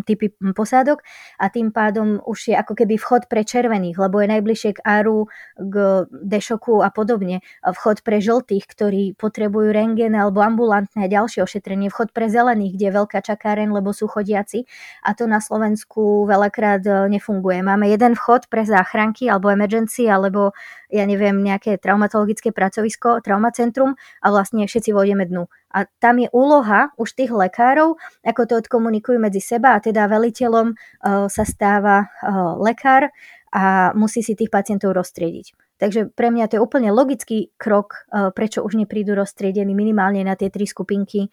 typy posádok a tým pádom už je ako keby vchod pre červených, lebo je najbližšie k Aru, k Dešoku a podobne. Vchod pre žltých, ktorí potrebujú rengen alebo ambulantné a ďalšie ošetrenie. Vchod pre zelených, kde je veľká čakáren, lebo sú chodiaci. A to na Slovensku veľakrát e, nefunguje. Máme jeden vchod pre záchranky alebo emergency alebo ja neviem, nejaké traumatologické pracovisko, traumacentrum a vlastne všetci vôjdeme dnu. A tam je úloha už tých lekárov, ako to odkomunikujú medzi seba a teda veliteľom uh, sa stáva uh, lekár a musí si tých pacientov roztriediť. Takže pre mňa to je úplne logický krok, uh, prečo už neprídu roztriedení minimálne na tie tri skupinky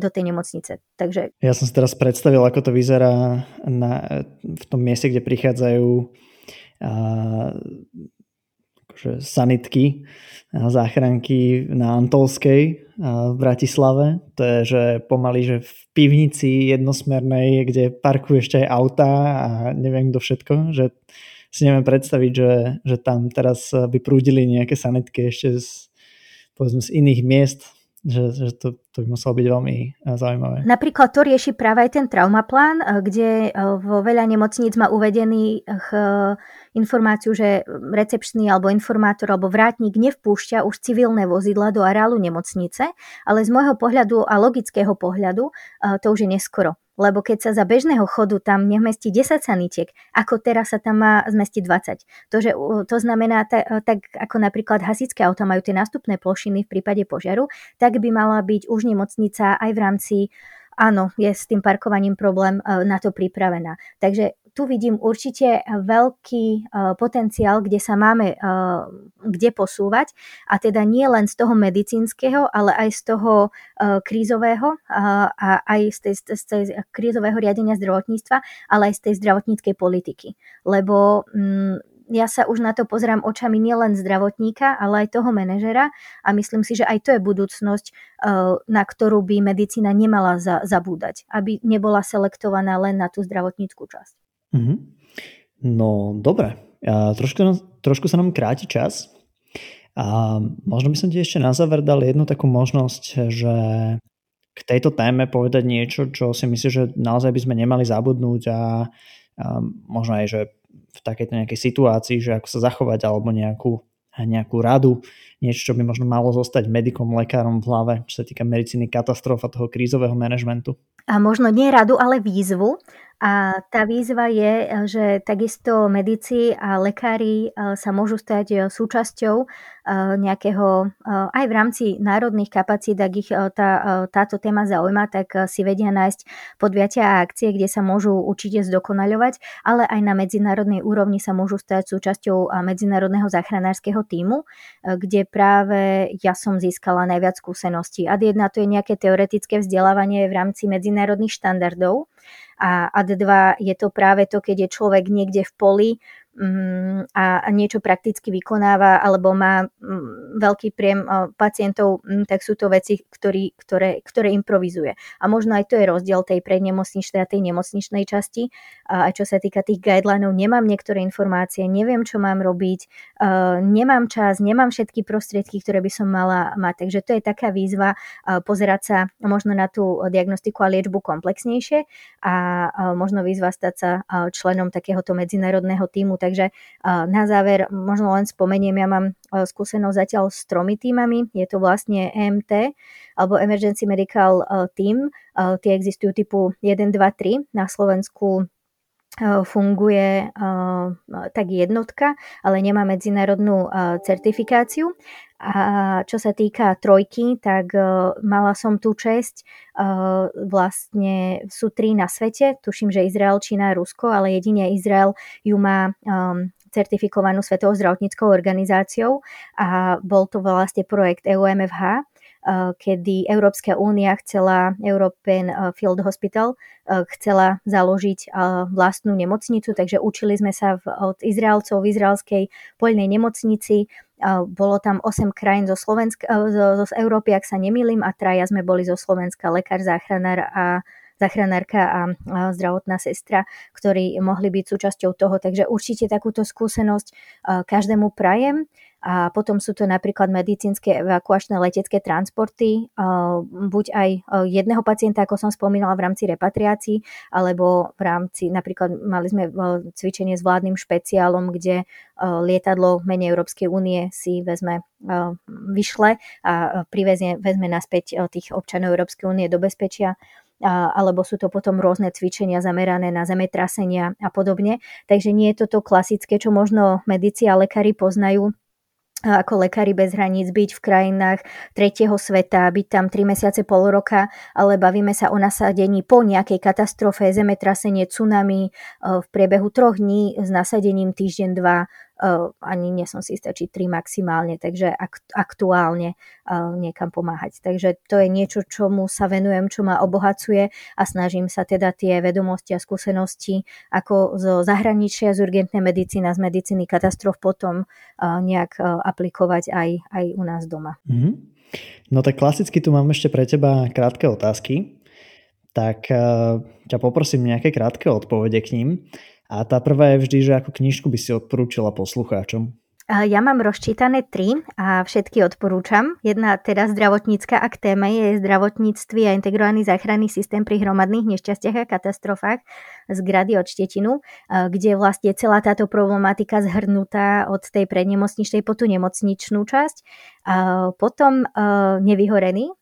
do tej nemocnice. Takže... Ja som si teraz predstavil, ako to vyzerá na, v tom mieste, kde prichádzajú akože sanitky, záchranky na Antolskej v Bratislave. To je, že pomaly, že v pivnici jednosmernej, kde parkujú ešte aj auta a neviem kto všetko, že si neviem predstaviť, že, že tam teraz by prúdili nejaké sanitky ešte z, povedzme, z iných miest že, že to, to by muselo byť veľmi eh, zaujímavé. Napríklad to rieši práve aj ten traumaplán, eh, kde eh, vo veľa nemocníc má uvedený informáciu, že recepčný alebo informátor alebo vrátnik nevpúšťa už civilné vozidla do areálu nemocnice, ale z môjho pohľadu a logického pohľadu to už je neskoro lebo keď sa za bežného chodu tam nemestí 10 sanitiek, ako teraz sa tam má zmestiť 20. To, že, to znamená, tak, tak ako napríklad hasičské auta majú tie nástupné plošiny v prípade požiaru, tak by mala byť už nemocnica aj v rámci áno, je s tým parkovaním problém e, na to pripravená. Takže tu vidím určite veľký e, potenciál, kde sa máme e, kde posúvať a teda nie len z toho medicínskeho, ale aj z toho e, krízového a aj z tej, z tej krízového riadenia zdravotníctva, ale aj z tej zdravotníckej politiky. Lebo mm, ja sa už na to pozerám očami nielen zdravotníka, ale aj toho manažera a myslím si, že aj to je budúcnosť, na ktorú by medicína nemala zabúdať, aby nebola selektovaná len na tú zdravotníckú časť. Mm-hmm. No dobre, a trošku, trošku sa nám kráti čas a možno by som ti ešte na záver dal jednu takú možnosť, že k tejto téme povedať niečo, čo si myslím, že naozaj by sme nemali zabudnúť a, a možno aj, že v takejto nejakej situácii, že ako sa zachovať alebo nejakú, nejakú radu, niečo, čo by možno malo zostať medikom, lekárom v hlave, čo sa týka medicíny katastrof a toho krízového manažmentu. A možno nie radu, ale výzvu, a tá výzva je, že takisto medici a lekári e, sa môžu stať e, súčasťou nejakého, aj v rámci národných kapacít, ak ich tá, táto téma zaujíma, tak si vedia nájsť podviatia a akcie, kde sa môžu určite zdokonaľovať, ale aj na medzinárodnej úrovni sa môžu stať súčasťou medzinárodného záchranárskeho týmu, kde práve ja som získala najviac skúseností. A jedna to je nejaké teoretické vzdelávanie v rámci medzinárodných štandardov, a AD2 je to práve to, keď je človek niekde v poli a niečo prakticky vykonáva alebo má mm, veľký priem pacientov, mm, tak sú to veci, ktorý, ktoré, ktoré improvizuje. A možno aj to je rozdiel tej prednemocničnej a tej nemocničnej časti. A čo sa týka tých guidelinov, nemám niektoré informácie, neviem, čo mám robiť, nemám čas, nemám všetky prostriedky, ktoré by som mala mať. Takže to je taká výzva pozerať sa možno na tú diagnostiku a liečbu komplexnejšie a možno výzva stať sa členom takéhoto medzinárodného týmu, Takže na záver možno len spomeniem, ja mám skúsenosť zatiaľ s tromi týmami. Je to vlastne EMT alebo Emergency Medical Team. Tie existujú typu 1, 2, 3. Na Slovensku funguje tak jednotka, ale nemá medzinárodnú certifikáciu. A čo sa týka trojky, tak mala som tú česť, vlastne sú tri na svete, tuším, že Izrael, Čína Rusko, ale jedine Izrael ju má certifikovanú Svetovou zdravotníckou organizáciou. A bol to vlastne projekt EUMFH, kedy Európska únia chcela, European Field Hospital, chcela založiť vlastnú nemocnicu, takže učili sme sa od Izraelcov v izraelskej poľnej nemocnici, bolo tam 8 krajín zo, Slovenska, zo, zo Európy, ak sa nemýlim, a traja sme boli zo Slovenska, lekár, záchranár a záchranárka a zdravotná sestra, ktorí mohli byť súčasťou toho. Takže určite takúto skúsenosť každému prajem. A potom sú to napríklad medicínske evakuačné letecké transporty, buď aj jedného pacienta, ako som spomínala, v rámci repatriácií, alebo v rámci, napríklad mali sme cvičenie s vládnym špeciálom, kde lietadlo mene Európskej únie si vezme vyšle a privezie, vezme naspäť tých občanov Európskej únie do bezpečia alebo sú to potom rôzne cvičenia zamerané na zemetrasenia a podobne. Takže nie je toto klasické, čo možno medici a lekári poznajú ako lekári bez hraníc byť v krajinách tretieho sveta, byť tam 3 mesiace, pol roka, ale bavíme sa o nasadení po nejakej katastrofe, zemetrasenie, tsunami v priebehu troch dní s nasadením týždeň, dva ani nie som si istá, či 3 maximálne, takže aktuálne niekam pomáhať. Takže to je niečo, čomu sa venujem, čo ma obohacuje a snažím sa teda tie vedomosti a skúsenosti ako zo zahraničia, z urgentnej medicíny z medicíny katastrof potom nejak aplikovať aj, aj u nás doma. Mm-hmm. No tak klasicky tu mám ešte pre teba krátke otázky. Tak ťa poprosím nejaké krátke odpovede k ním. A tá prvá je vždy, že ako knižku by si odporúčila poslucháčom. Ja mám rozčítané tri a všetky odporúčam. Jedna teda zdravotnícka a k téme je zdravotníctví a integrovaný záchranný systém pri hromadných nešťastiach a katastrofách z Grady od Štetinu, kde vlastne celá táto problematika zhrnutá od tej prednemocničnej po tú nemocničnú časť. A potom nevyhorený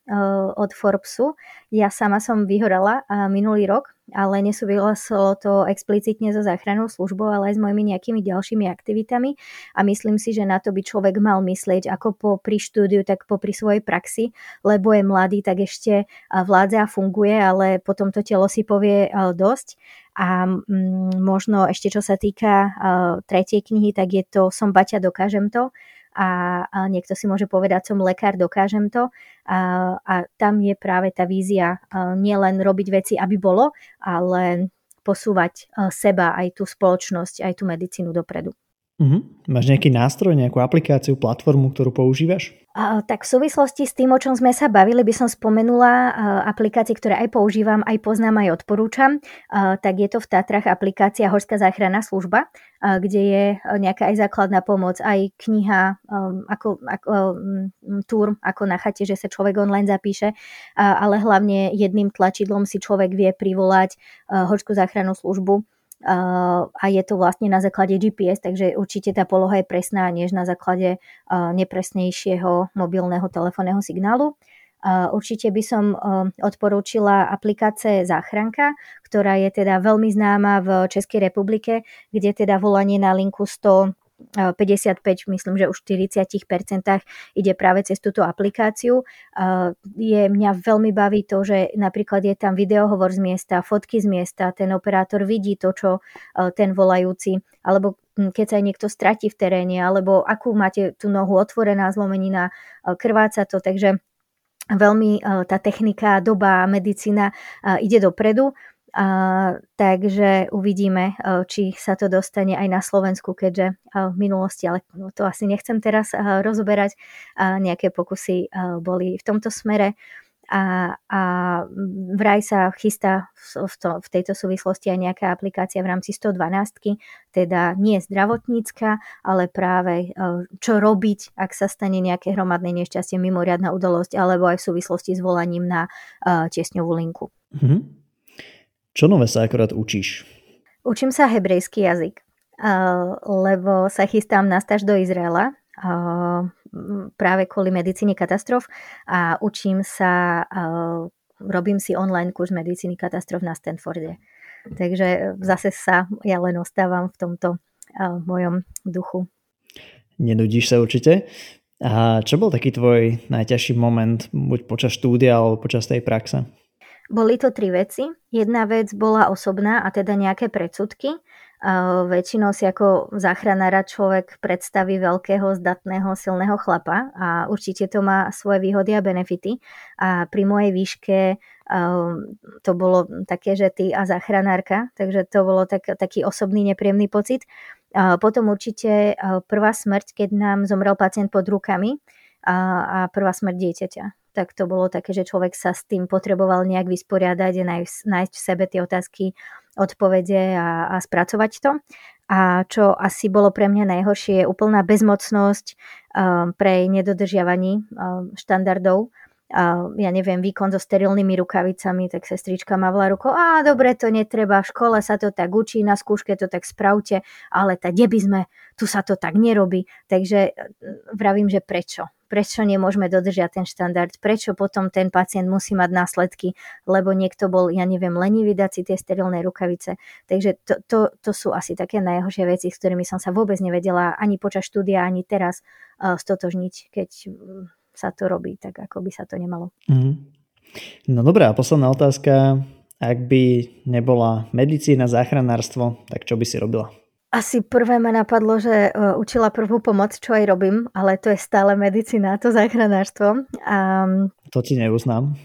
od Forbesu. Ja sama som vyhorela minulý rok ale nesúvislo to explicitne so záchrannou službou, ale aj s mojimi nejakými ďalšími aktivitami. A myslím si, že na to by človek mal myslieť ako po pri štúdiu, tak po pri svojej praxi, lebo je mladý, tak ešte vládza a funguje, ale potom to telo si povie dosť. A mm, možno ešte čo sa týka tretej knihy, tak je to Som Baťa, dokážem to a, a niekto si môže povedať, som lekár, dokážem to. A, a tam je práve tá vízia nielen robiť veci, aby bolo, ale posúvať seba, aj tú spoločnosť, aj tú medicínu dopredu. Uh-huh. Máš nejaký nástroj, nejakú aplikáciu, platformu, ktorú používaš? Tak v súvislosti s tým, o čom sme sa bavili, by som spomenula aplikácie, ktoré aj používam, aj poznám, aj odporúčam. Tak je to v Tatrach aplikácia Horská záchranná služba, kde je nejaká aj základná pomoc, aj kniha, ako, ako túr, ako na chate, že sa človek online zapíše, ale hlavne jedným tlačidlom si človek vie privolať Horskú záchrannú službu a je to vlastne na základe GPS, takže určite tá poloha je presná, než na základe nepresnejšieho mobilného telefónneho signálu. Určite by som odporúčila aplikácie Záchranka, ktorá je teda veľmi známa v Českej republike, kde teda volanie na linku 100 55, myslím, že už v 40% ide práve cez túto aplikáciu. Je, mňa veľmi baví to, že napríklad je tam videohovor z miesta, fotky z miesta, ten operátor vidí to, čo ten volajúci, alebo hm, keď sa aj niekto stratí v teréne, alebo akú máte tú nohu otvorená, zlomenina, krváca to, takže veľmi tá technika, doba, medicína ide dopredu. A, takže uvidíme, e, či sa to dostane aj na Slovensku, keďže e, v minulosti, ale to asi nechcem teraz e, rozoberať, nejaké pokusy boli v tomto smere. A, a vraj sa chystá v, to, v tejto súvislosti aj nejaká aplikácia v rámci 112, teda nie zdravotnícka, ale práve čo robiť, ak sa stane nejaké hromadné nešťastie, mimoriadná udalosť, alebo aj v súvislosti s volaním na tiesňovú linku. Mm-hmm. Čo nové sa akorát učíš? Učím sa hebrejský jazyk, lebo sa chystám na stáž do Izraela práve kvôli medicíne katastrof a učím sa, robím si online kurz medicíny katastrof na Stanforde. Takže zase sa ja len ostávam v tomto mojom duchu. Nenudíš sa určite. A čo bol taký tvoj najťažší moment, buď počas štúdia alebo počas tej praxe? Boli to tri veci. Jedna vec bola osobná a teda nejaké predsudky Väčšinou si ako záchranára človek predstaví veľkého, zdatného, silného chlapa a určite to má svoje výhody a benefity. A pri mojej výške to bolo také, že ty a záchranárka, takže to bolo tak, taký osobný nepríjemný pocit. Potom určite prvá smrť, keď nám zomrel pacient pod rukami a, a prvá smrť dieťaťa tak to bolo také, že človek sa s tým potreboval nejak vysporiadať a nájsť, nájsť v sebe tie otázky, odpovede a, a spracovať to. A čo asi bolo pre mňa najhoršie, je úplná bezmocnosť um, pre nedodržiavaní um, štandardov. Uh, ja neviem, výkon so sterilnými rukavicami, tak sestrička mavla rukou, a dobre, to netreba, v škole sa to tak učí, na skúške to tak spravte, ale kde by sme, tu sa to tak nerobí. Takže vravím, že prečo? prečo nemôžeme dodržiať ten štandard, prečo potom ten pacient musí mať následky, lebo niekto bol, ja neviem, lenivý dať si tie sterilné rukavice. Takže to, to, to sú asi také najhoršie veci, s ktorými som sa vôbec nevedela ani počas štúdia, ani teraz uh, stotožniť, keď sa to robí tak, ako by sa to nemalo. Mm. No dobrá, posledná otázka. Ak by nebola medicína, záchranárstvo, tak čo by si robila? Asi prvé ma napadlo, že uh, učila prvú pomoc, čo aj robím, ale to je stále medicína, to záchranárstvo. Um, to ti neuznám.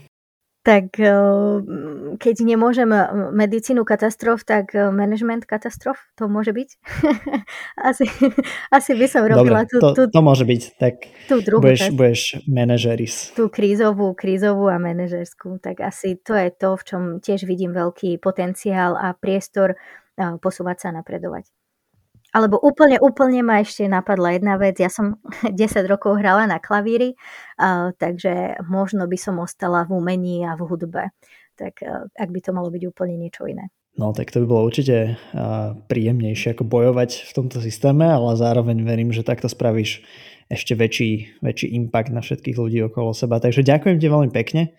Tak uh, keď nemôžem medicínu katastrof, tak uh, management katastrof, to môže byť. asi, asi by som robila Dobre, tú, to, tú, to môže byť. Tak tú druhú budeš, budeš manažeris. Tú krízovú, krízovú a manažerskú. Tak asi to je to, v čom tiež vidím veľký potenciál a priestor posúvať sa napredovať. Alebo úplne, úplne ma ešte napadla jedna vec. Ja som 10 rokov hrala na klavíri, uh, takže možno by som ostala v umení a v hudbe. Tak uh, ak by to malo byť úplne niečo iné. No tak to by bolo určite uh, príjemnejšie ako bojovať v tomto systéme, ale zároveň verím, že takto spravíš ešte väčší, väčší impact na všetkých ľudí okolo seba. Takže ďakujem ti veľmi pekne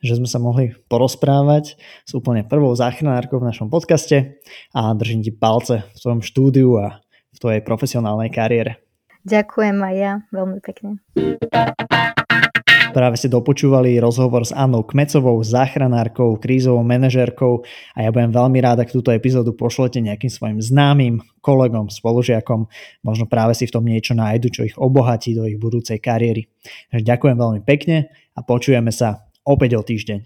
že sme sa mohli porozprávať s úplne prvou záchranárkou v našom podcaste a držím ti palce v tvojom štúdiu a v tvojej profesionálnej kariére. Ďakujem aj ja veľmi pekne. Práve ste dopočúvali rozhovor s Annou Kmecovou, záchranárkou, krízovou manažérkou a ja budem veľmi rád, ak túto epizódu pošlete nejakým svojim známym, kolegom, spolužiakom. Možno práve si v tom niečo nájdu, čo ich obohatí do ich budúcej kariéry. Takže ďakujem veľmi pekne a počujeme sa opäť o týždeň.